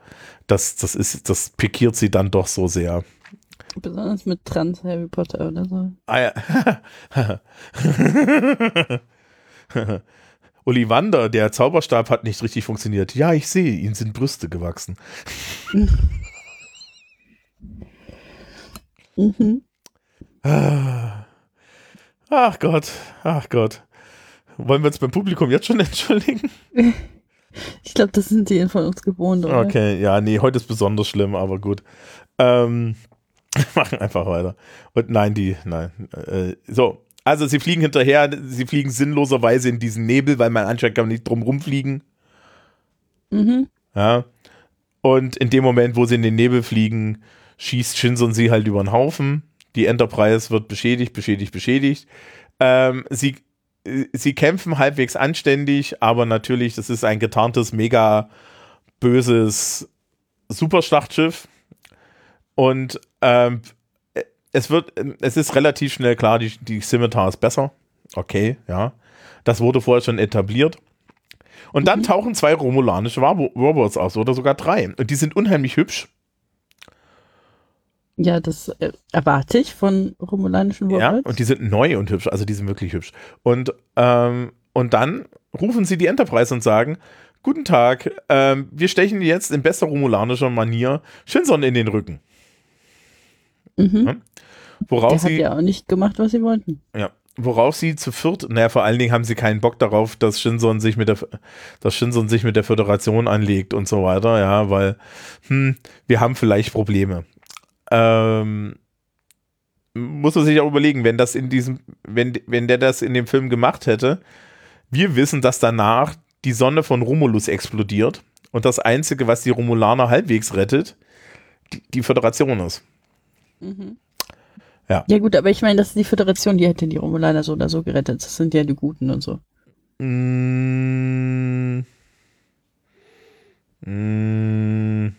das, das ist, das pikiert sie dann doch so sehr. Besonders mit Trans Harry Potter oder so. Ah, ja. *laughs* Ollivander, der Zauberstab hat nicht richtig funktioniert. Ja, ich sehe, ihnen sind Brüste gewachsen. *laughs* Mhm. Ach Gott, ach Gott. Wollen wir uns beim Publikum jetzt schon *laughs* entschuldigen? Ich glaube, das sind die von uns gewohnt, oder? Okay, ja, nee, heute ist besonders schlimm, aber gut. Ähm, wir *laughs* machen einfach weiter. Und nein, die, nein. Äh, so, also sie fliegen hinterher, sie fliegen sinnloserweise in diesen Nebel, weil man anscheinend kann nicht drum rumfliegen. Mhm. Ja. Und in dem Moment, wo sie in den Nebel fliegen, schießt Shinson sie halt über den Haufen. Die Enterprise wird beschädigt, beschädigt, beschädigt. Ähm, sie, sie kämpfen halbwegs anständig, aber natürlich, das ist ein getarntes, mega böses Superschlachtschiff. Und ähm, es wird, es ist relativ schnell klar, die, die Scimitar ist besser. Okay, ja. Das wurde vorher schon etabliert. Und dann mhm. tauchen zwei romulanische Robots aus oder sogar drei. Und die sind unheimlich hübsch. Ja, das äh, erwarte ich von romulanischen Robots. Ja, und die sind neu und hübsch, also die sind wirklich hübsch. Und, ähm, und dann rufen sie die Enterprise und sagen, Guten Tag, ähm, wir stechen jetzt in bester romulanischer Manier Shinson in den Rücken. Mhm. Ja? Worauf Der hat ja auch nicht gemacht, was sie wollten. Ja, worauf sie zu viert, naja, vor allen Dingen haben sie keinen Bock darauf, dass Shinson sich mit der, dass Shinson sich mit der Föderation anlegt und so weiter, ja, weil, hm, wir haben vielleicht Probleme. Ähm, muss man sich auch überlegen, wenn das in diesem, wenn, wenn der das in dem Film gemacht hätte, wir wissen, dass danach die Sonne von Romulus explodiert und das Einzige, was die Romulaner halbwegs rettet, die, die Föderation ist. Mhm. Ja. Ja, gut, aber ich meine, das ist die Föderation, die hätte die Romulaner so oder so gerettet. Das sind ja die Guten und so. Mm. Mm.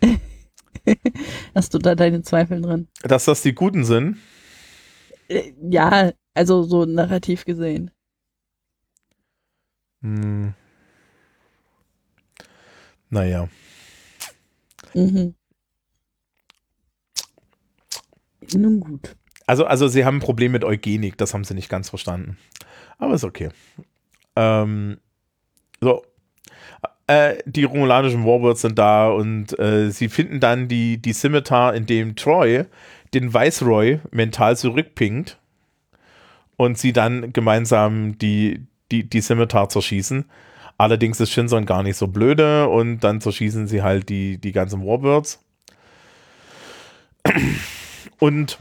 *laughs* Hast du da deine Zweifel drin? Dass das die Guten sind? Äh, ja, also so narrativ gesehen. Mm. Naja. Mhm. Nun gut. Also, also sie haben ein Problem mit Eugenik, das haben sie nicht ganz verstanden. Aber ist okay. Ähm, so. Äh, die romulanischen Warbirds sind da und äh, sie finden dann die, die Scimitar, in dem Troy den Viceroy mental zurückpinkt und sie dann gemeinsam die, die, die Scimitar zerschießen. Allerdings ist Shinson gar nicht so blöde und dann zerschießen sie halt die, die ganzen Warbirds. Und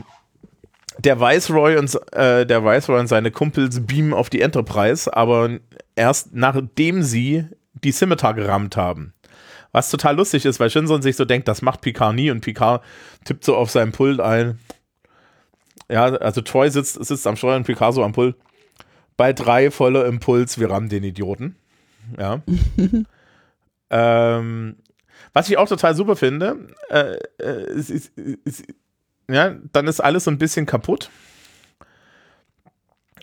der Viceroy und äh, der Viceroy und seine Kumpels beamen auf die Enterprise, aber erst nachdem sie die Scimitar gerammt haben. Was total lustig ist, weil Shinson sich so denkt, das macht Picard nie und Picard tippt so auf seinem Pult ein. Ja, also Troy sitzt, sitzt am Steuer und Picard so am Pult. Bei drei voller Impuls, wir rammen den Idioten. Ja. *laughs* ähm, was ich auch total super finde, äh, äh, ist, ist, ja, dann ist alles so ein bisschen kaputt.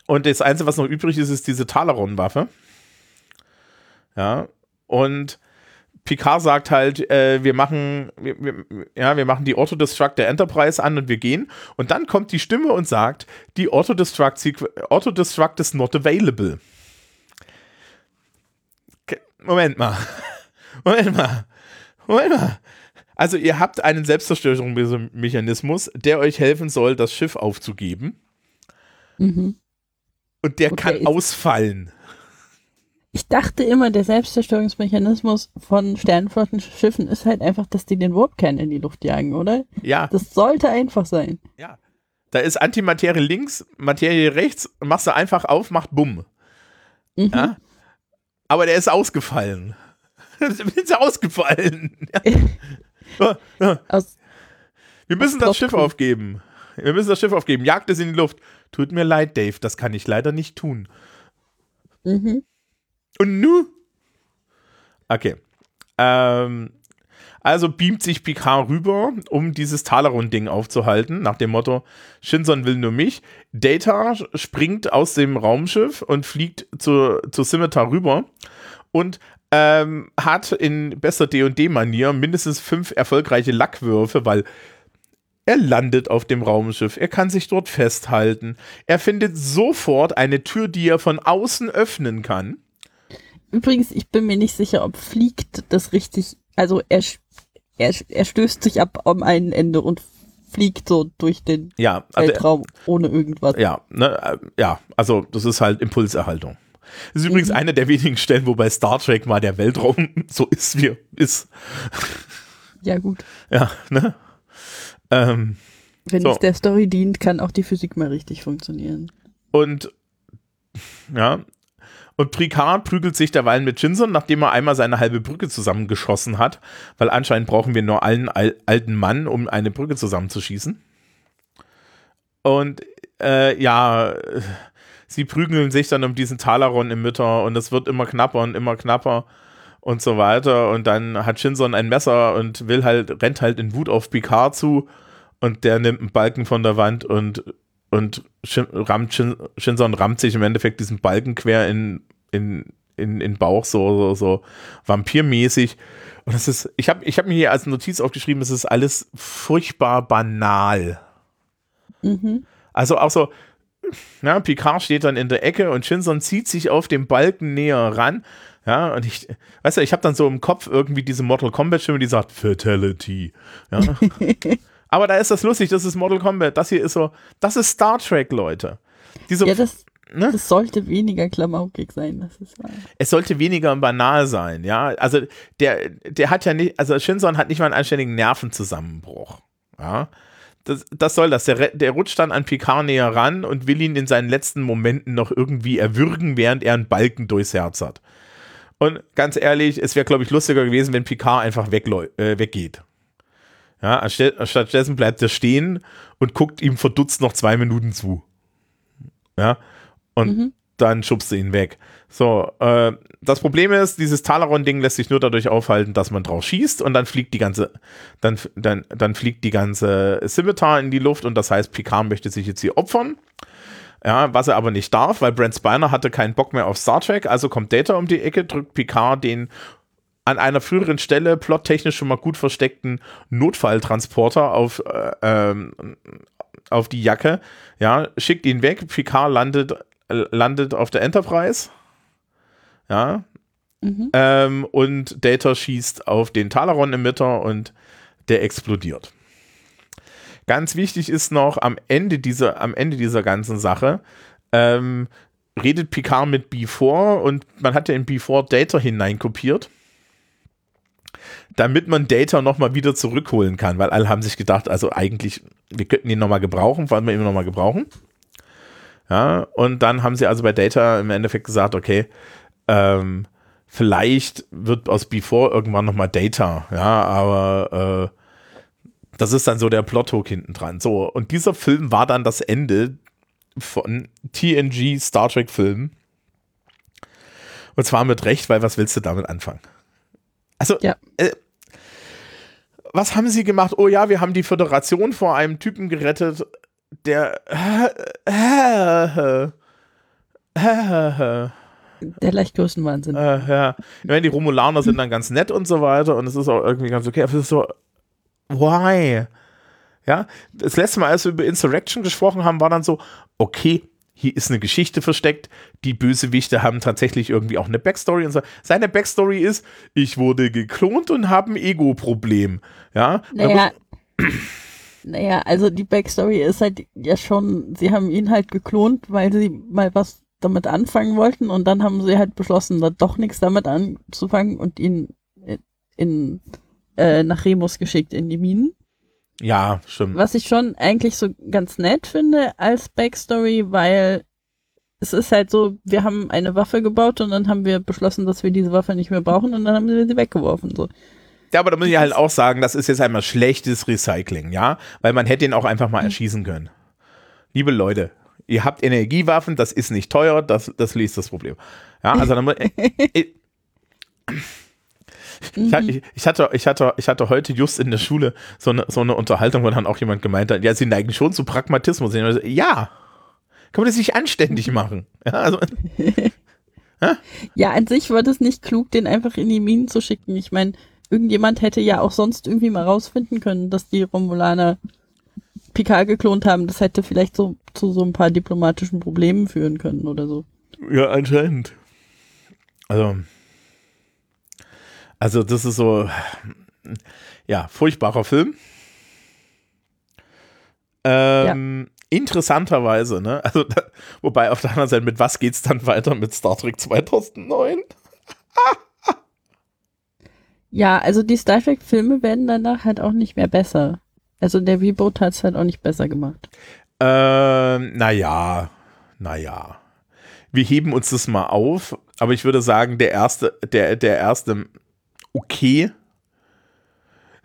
Und das Einzige, was noch übrig ist, ist diese Talaron-Waffe. Ja, und Picard sagt halt, äh, wir machen, wir, wir, ja, wir machen die Autodestruct der Enterprise an und wir gehen. Und dann kommt die Stimme und sagt, die Autodestruct, Autodestruct is not available. *laughs* Moment mal. Moment mal. Moment mal. Also ihr habt einen Selbstzerstörungsmechanismus, der euch helfen soll, das Schiff aufzugeben. Mhm. Und der okay, kann ausfallen. Ich dachte immer, der Selbstzerstörungsmechanismus von Sternflottenschiffen ist halt einfach, dass die den Warpkern in die Luft jagen, oder? Ja. Das sollte einfach sein. Ja. Da ist Antimaterie links, Materie rechts, machst du einfach auf, macht Bumm. Mhm. Ja? Aber der ist ausgefallen. *laughs* ist ausgefallen. Ja. *laughs* Aus, Wir müssen das Schiff aufgeben. Wir müssen das Schiff aufgeben. Jagt es in die Luft. Tut mir leid, Dave, das kann ich leider nicht tun. Mhm. Und nu? Okay. Ähm, also beamt sich Picard rüber, um dieses Talaron-Ding aufzuhalten, nach dem Motto, Shinson will nur mich. Data springt aus dem Raumschiff und fliegt zur, zur Scimitar rüber und ähm, hat in bester D&D-Manier mindestens fünf erfolgreiche Lackwürfe, weil er landet auf dem Raumschiff, er kann sich dort festhalten, er findet sofort eine Tür, die er von außen öffnen kann. Übrigens, ich bin mir nicht sicher, ob fliegt das richtig, also er, er, er stößt sich ab am einen Ende und fliegt so durch den ja, also Weltraum ohne irgendwas. Ja, ne, äh, ja, also das ist halt Impulserhaltung. Das ist übrigens mhm. eine der wenigen Stellen, wo bei Star Trek mal der Weltraum *laughs* so ist, wie er ist. Ja, gut. Ja, ne? Ähm, Wenn so. es der Story dient, kann auch die Physik mal richtig funktionieren. Und ja, Und Picard prügelt sich derweil mit Shinson, nachdem er einmal seine halbe Brücke zusammengeschossen hat, weil anscheinend brauchen wir nur einen alten Mann, um eine Brücke zusammenzuschießen. Und äh, ja, sie prügeln sich dann um diesen Talaron im Mütter und es wird immer knapper und immer knapper und so weiter. Und dann hat Shinson ein Messer und will halt, rennt halt in Wut auf Picard zu und der nimmt einen Balken von der Wand und, und Shin, rammt Shin, Shinson rammt sich im Endeffekt diesen Balken quer in, in, in, in Bauch, so, so, so vampirmäßig. Und das ist, ich habe ich hab mir hier als Notiz aufgeschrieben, es ist alles furchtbar banal. Mhm. Also auch so, ja, Picard steht dann in der Ecke und Shinson zieht sich auf dem Balken näher ran. Ja, und ich, weißt du, ich habe dann so im Kopf irgendwie diese Mortal Kombat Stimme, die sagt Fatality. Ja. *laughs* Aber da ist das lustig, das ist Mortal Kombat. Das hier ist so, das ist Star Trek, Leute. Diese, ja, das, ne? das sollte weniger klamaukig sein, das ist wahr. Es sollte weniger banal sein, ja. Also der, der hat ja nicht, also Shinson hat nicht mal einen anständigen Nervenzusammenbruch. Ja. Das, das soll das. Der, der rutscht dann an Picard näher ran und will ihn in seinen letzten Momenten noch irgendwie erwürgen, während er einen Balken durchs Herz hat. Und ganz ehrlich, es wäre, glaube ich, lustiger gewesen, wenn Picard einfach äh, weggeht. Ja, stattdessen bleibt er stehen und guckt ihm verdutzt noch zwei Minuten zu. Ja, und mhm. dann schubst du ihn weg. So, äh, das Problem ist, dieses Talaron-Ding lässt sich nur dadurch aufhalten, dass man drauf schießt und dann fliegt die ganze, dann, dann, dann fliegt die ganze Scimitar in die Luft und das heißt, Picard möchte sich jetzt hier opfern. Ja, was er aber nicht darf, weil Brent Spiner hatte keinen Bock mehr auf Star Trek, also kommt Data um die Ecke, drückt Picard den an einer früheren Stelle plottechnisch schon mal gut versteckten Notfalltransporter auf, äh, ähm, auf die Jacke, ja, schickt ihn weg, Picard landet, äh, landet auf der Enterprise, ja, mhm. ähm, und Data schießt auf den Talaron-Emitter und der explodiert. Ganz wichtig ist noch am Ende dieser, am Ende dieser ganzen Sache, ähm, redet Picard mit B4 und man hat ja in B4 Data hineinkopiert damit man Data nochmal wieder zurückholen kann, weil alle haben sich gedacht, also eigentlich, wir könnten ihn nochmal gebrauchen, wollen wir ihn nochmal gebrauchen. Ja, und dann haben sie also bei Data im Endeffekt gesagt, okay, ähm, vielleicht wird aus Before irgendwann nochmal Data, ja, aber äh, das ist dann so der Plot-Hook hinten dran. So, und dieser Film war dann das Ende von TNG Star Trek Filmen. Und zwar mit Recht, weil was willst du damit anfangen? Also, ja. äh, was haben sie gemacht? Oh ja, wir haben die Föderation vor einem Typen gerettet, der. Der leicht Größenwahnsinn. Äh, ja. Ich meine, die Romulaner sind dann ganz nett und so weiter und es ist auch irgendwie ganz okay, aber es ist so. Why? Ja, das letzte Mal, als wir über Insurrection gesprochen haben, war dann so, okay, hier ist eine Geschichte versteckt. Die Bösewichte haben tatsächlich irgendwie auch eine Backstory und so. Seine Backstory ist, ich wurde geklont und habe ein Ego-Problem. Ja. Naja, naja, also die Backstory ist halt ja schon, sie haben ihn halt geklont, weil sie mal was damit anfangen wollten und dann haben sie halt beschlossen, da doch nichts damit anzufangen und ihn in, äh, nach Remus geschickt in die Minen. Ja, stimmt. Was ich schon eigentlich so ganz nett finde als Backstory, weil es ist halt so, wir haben eine Waffe gebaut und dann haben wir beschlossen, dass wir diese Waffe nicht mehr brauchen und dann haben wir sie weggeworfen. So. Ja, aber da muss ich halt auch sagen, das ist jetzt einmal schlechtes Recycling, ja? Weil man hätte ihn auch einfach mal hm. erschießen können. Liebe Leute, ihr habt Energiewaffen, das ist nicht teuer, das, das löst das Problem. Ja, also dann, äh, äh, ich, ich, ich, hatte, ich, hatte, ich hatte heute just in der Schule so eine, so eine Unterhaltung, wo dann auch jemand gemeint hat, ja, sie neigen schon zu Pragmatismus. So, ja, kann man das nicht anständig machen? Ja, also, *laughs* ja, an sich war das nicht klug, den einfach in die Minen zu schicken. Ich meine, irgendjemand hätte ja auch sonst irgendwie mal rausfinden können, dass die Romulaner Picard geklont haben. Das hätte vielleicht so zu so ein paar diplomatischen Problemen führen können oder so. Ja, anscheinend. Also, also das ist so, ja, furchtbarer Film. Ähm, ja. Interessanterweise, ne? Also, da, wobei auf der anderen Seite, mit was geht's dann weiter mit Star Trek 2009? *laughs* ja, also die Star Trek-Filme werden danach halt auch nicht mehr besser. Also der Reboot hat es halt auch nicht besser gemacht. Ähm, naja, naja. Wir heben uns das mal auf. aber ich würde sagen, der erste, der, der erste okay.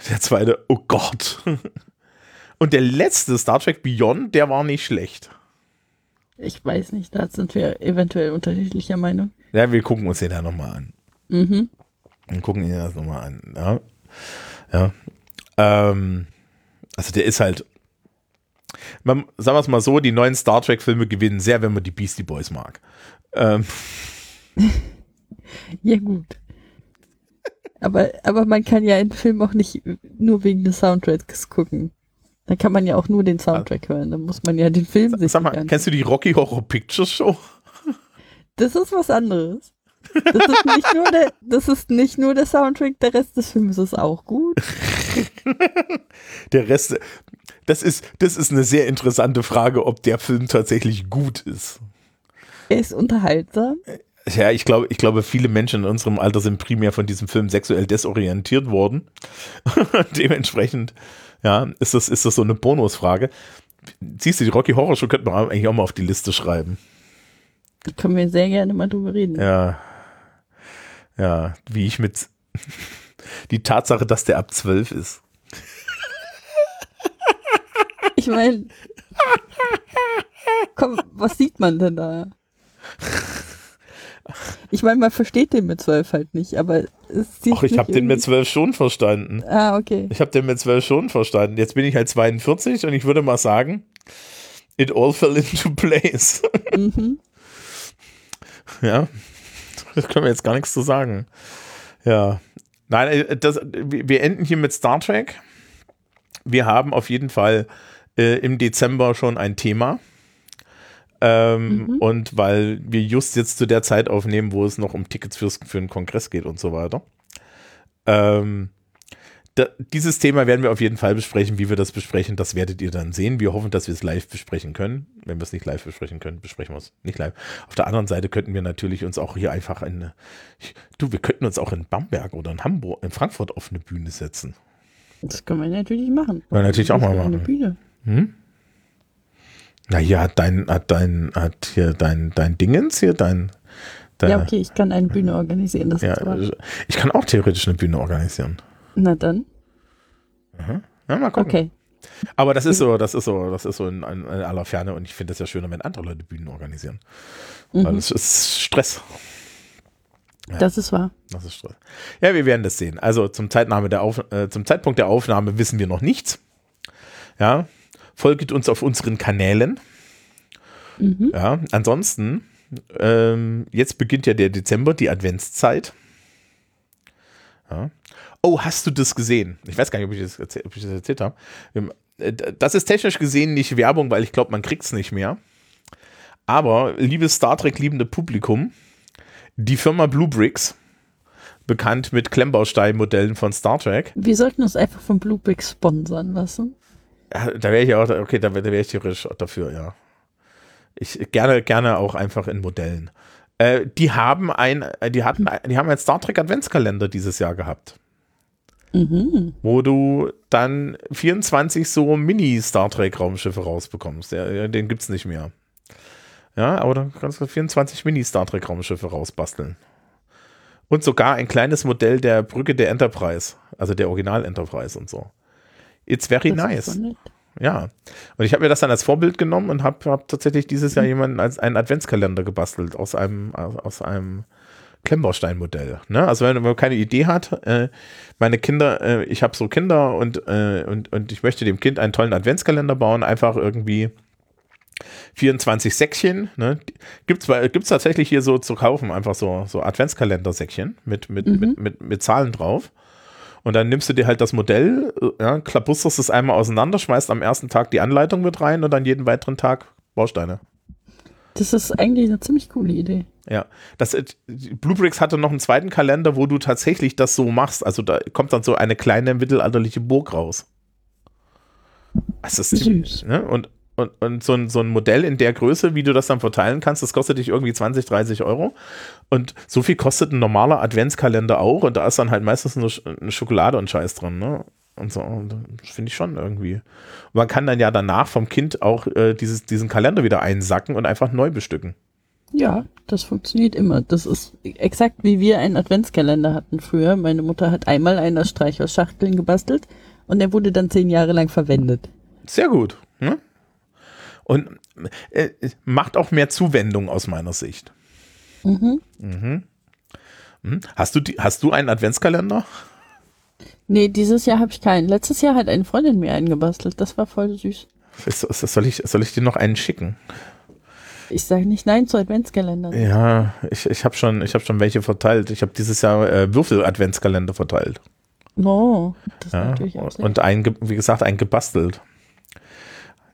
Der zweite, oh Gott. *laughs* Und der letzte Star Trek Beyond, der war nicht schlecht. Ich weiß nicht, da sind wir eventuell unterschiedlicher Meinung. Ja, wir gucken uns den ja nochmal an. Mhm. Wir gucken ihn das nochmal an. Ja. ja. Ähm, also der ist halt, man, sagen wir es mal so, die neuen Star Trek-Filme gewinnen sehr, wenn man die Beastie Boys mag. Ähm. *laughs* ja, gut. Aber, aber man kann ja einen Film auch nicht nur wegen des Soundtracks gucken. Da kann man ja auch nur den Soundtrack hören. Da muss man ja den Film sich Sag mal, kennst du die Rocky Horror Picture Show? Das ist was anderes. Das ist, nicht nur der, das ist nicht nur der Soundtrack, der Rest des Films ist auch gut. *laughs* der Rest, das ist, das ist eine sehr interessante Frage, ob der Film tatsächlich gut ist. Er ist unterhaltsam. Ja, ich glaube, ich glaube, viele Menschen in unserem Alter sind primär von diesem Film sexuell desorientiert worden. *laughs* Dementsprechend, ja, ist das, ist das so eine Bonusfrage. Siehst du, die Rocky Horror Show könnte man eigentlich auch mal auf die Liste schreiben. Da können wir sehr gerne mal drüber reden. Ja. Ja, wie ich mit *laughs* die Tatsache, dass der ab zwölf ist. Ich meine, komm, was sieht man denn da? Ich meine, man versteht den mit zwölf halt nicht, aber es sieht Ach, ich habe den mit zwölf schon verstanden. Ah, okay. Ich habe den mit zwölf schon verstanden. Jetzt bin ich halt 42 und ich würde mal sagen, it all fell into *laughs* place. Mhm. Ja, das können wir jetzt gar nichts zu sagen. Ja. Nein, äh, das, wir enden hier mit Star Trek. Wir haben auf jeden Fall äh, im Dezember schon ein Thema. Ähm, mhm. Und weil wir just jetzt zu der Zeit aufnehmen, wo es noch um Tickets fürs, für einen Kongress geht und so weiter. Ähm, da, dieses Thema werden wir auf jeden Fall besprechen. Wie wir das besprechen, das werdet ihr dann sehen. Wir hoffen, dass wir es live besprechen können. Wenn wir es nicht live besprechen können, besprechen wir es nicht live. Auf der anderen Seite könnten wir natürlich uns auch hier einfach in, du, wir könnten uns auch in Bamberg oder in Hamburg, in Frankfurt auf eine Bühne setzen. Das können wir natürlich machen. Können wir natürlich auch mal machen. Eine Bühne. Hm? Na hier hat dein, hat dein, hat hier dein, dein Dingens hier, dein, dein Ja, okay, ich kann eine Bühne organisieren. Das ja, ich kann auch theoretisch eine Bühne organisieren. Na dann. Mhm. Ja, mal gucken. Okay. Aber das ist so, das ist so, das ist so in, in aller Ferne und ich finde es ja schöner, wenn andere Leute Bühnen organisieren. Mhm. Weil es ist Stress. Ja, das ist wahr. Das ist Stress. Ja, wir werden das sehen. Also zum, Zeitnahme der Auf, äh, zum Zeitpunkt der Aufnahme wissen wir noch nichts. Ja, folgt uns auf unseren Kanälen. Mhm. Ja, ansonsten, ähm, jetzt beginnt ja der Dezember, die Adventszeit. Ja. Oh, hast du das gesehen? Ich weiß gar nicht, ob ich das, erzähl, ob ich das erzählt habe. Äh, das ist technisch gesehen nicht Werbung, weil ich glaube, man kriegt es nicht mehr. Aber, liebes Star Trek-liebende Publikum, die Firma Blue Bricks, bekannt mit Klemmbausteinmodellen von Star Trek. Wir sollten uns einfach von Blue Bricks sponsern lassen. Da wäre ich auch, okay, da wäre wär ich theoretisch dafür, ja. Ich gerne, gerne auch einfach in Modellen. Äh, die haben ein, äh, die hatten, die haben einen Star Trek Adventskalender dieses Jahr gehabt. Mhm. Wo du dann 24 so Mini-Star Trek-Raumschiffe rausbekommst. Ja, den gibt es nicht mehr. Ja, aber dann kannst du 24 Mini-Star Trek-Raumschiffe rausbasteln. Und sogar ein kleines Modell der Brücke der Enterprise, also der Original Enterprise und so. It's very das nice. Ja. Und ich habe mir das dann als Vorbild genommen und habe hab tatsächlich dieses Jahr mhm. jemanden als einen Adventskalender gebastelt aus einem, aus einem Klemmbausteinmodell. Ne? Also wenn, man keine Idee hat, äh, meine Kinder, äh, ich habe so Kinder und, äh, und, und ich möchte dem Kind einen tollen Adventskalender bauen, einfach irgendwie 24 Säckchen. Ne? Gibt es tatsächlich hier so zu kaufen, einfach so, so Adventskalender-Säckchen mit, mit, mhm. mit, mit, mit Zahlen drauf. Und dann nimmst du dir halt das Modell, ja, klabusterst es einmal auseinander, schmeißt am ersten Tag die Anleitung mit rein und dann jeden weiteren Tag Bausteine. Das ist eigentlich eine ziemlich coole Idee. Ja, das äh, Bluebricks hatte noch einen zweiten Kalender, wo du tatsächlich das so machst. Also da kommt dann so eine kleine mittelalterliche Burg raus. Das ist süß. Ne? Und, und, und so, ein, so ein Modell in der Größe, wie du das dann verteilen kannst, das kostet dich irgendwie 20, 30 Euro. Und so viel kostet ein normaler Adventskalender auch. Und da ist dann halt meistens nur eine Schokolade und Scheiß drin. Ne? Und so, das finde ich schon irgendwie. Und man kann dann ja danach vom Kind auch äh, dieses, diesen Kalender wieder einsacken und einfach neu bestücken. Ja, das funktioniert immer. Das ist exakt wie wir einen Adventskalender hatten früher. Meine Mutter hat einmal einen aus Streichholzschachteln gebastelt und der wurde dann zehn Jahre lang verwendet. Sehr gut. Ne? Und äh, macht auch mehr Zuwendung aus meiner Sicht. Mhm. Mhm. Hm? Hast, du die, hast du einen Adventskalender? Nee, dieses Jahr habe ich keinen. Letztes Jahr hat eine Freundin mir einen gebastelt. Das war voll süß. Soll ich, soll ich dir noch einen schicken? Ich sage nicht Nein zu Adventskalendern. Ja, ich, ich habe schon, hab schon welche verteilt. Ich habe dieses Jahr äh, Würfel-Adventskalender verteilt. No, das ja, natürlich auch Und einen, wie gesagt, einen gebastelt.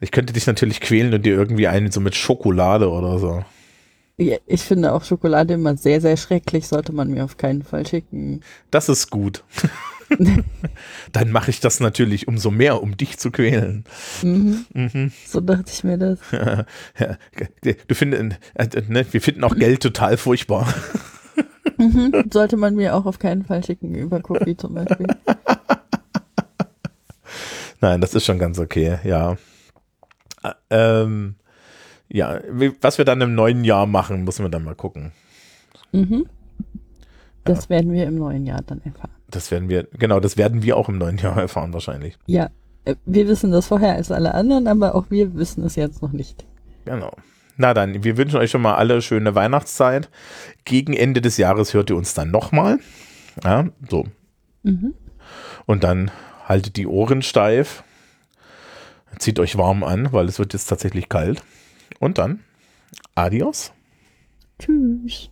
Ich könnte dich natürlich quälen und dir irgendwie einen so mit Schokolade oder so. Ja, ich finde auch Schokolade immer sehr, sehr schrecklich, sollte man mir auf keinen Fall schicken. Das ist gut. *laughs* Dann mache ich das natürlich umso mehr, um dich zu quälen. Mhm. Mhm. So dachte ich mir das. Ja, *laughs* ja. Du findest, äh, ne, wir finden auch Geld total furchtbar. *laughs* Mhm. Sollte man mir auch auf keinen Fall schicken, über Cookie zum Beispiel. Nein, das ist schon ganz okay, ja. Ähm, ja, was wir dann im neuen Jahr machen, müssen wir dann mal gucken. Mhm. Das ja. werden wir im neuen Jahr dann erfahren. Das werden wir, genau, das werden wir auch im neuen Jahr erfahren wahrscheinlich. Ja, äh, wir wissen das vorher als alle anderen, aber auch wir wissen es jetzt noch nicht. Genau. Na dann, wir wünschen euch schon mal alle schöne Weihnachtszeit. Gegen Ende des Jahres hört ihr uns dann nochmal. Ja, so. Mhm. Und dann haltet die Ohren steif. Zieht euch warm an, weil es wird jetzt tatsächlich kalt. Und dann, adios. Tschüss.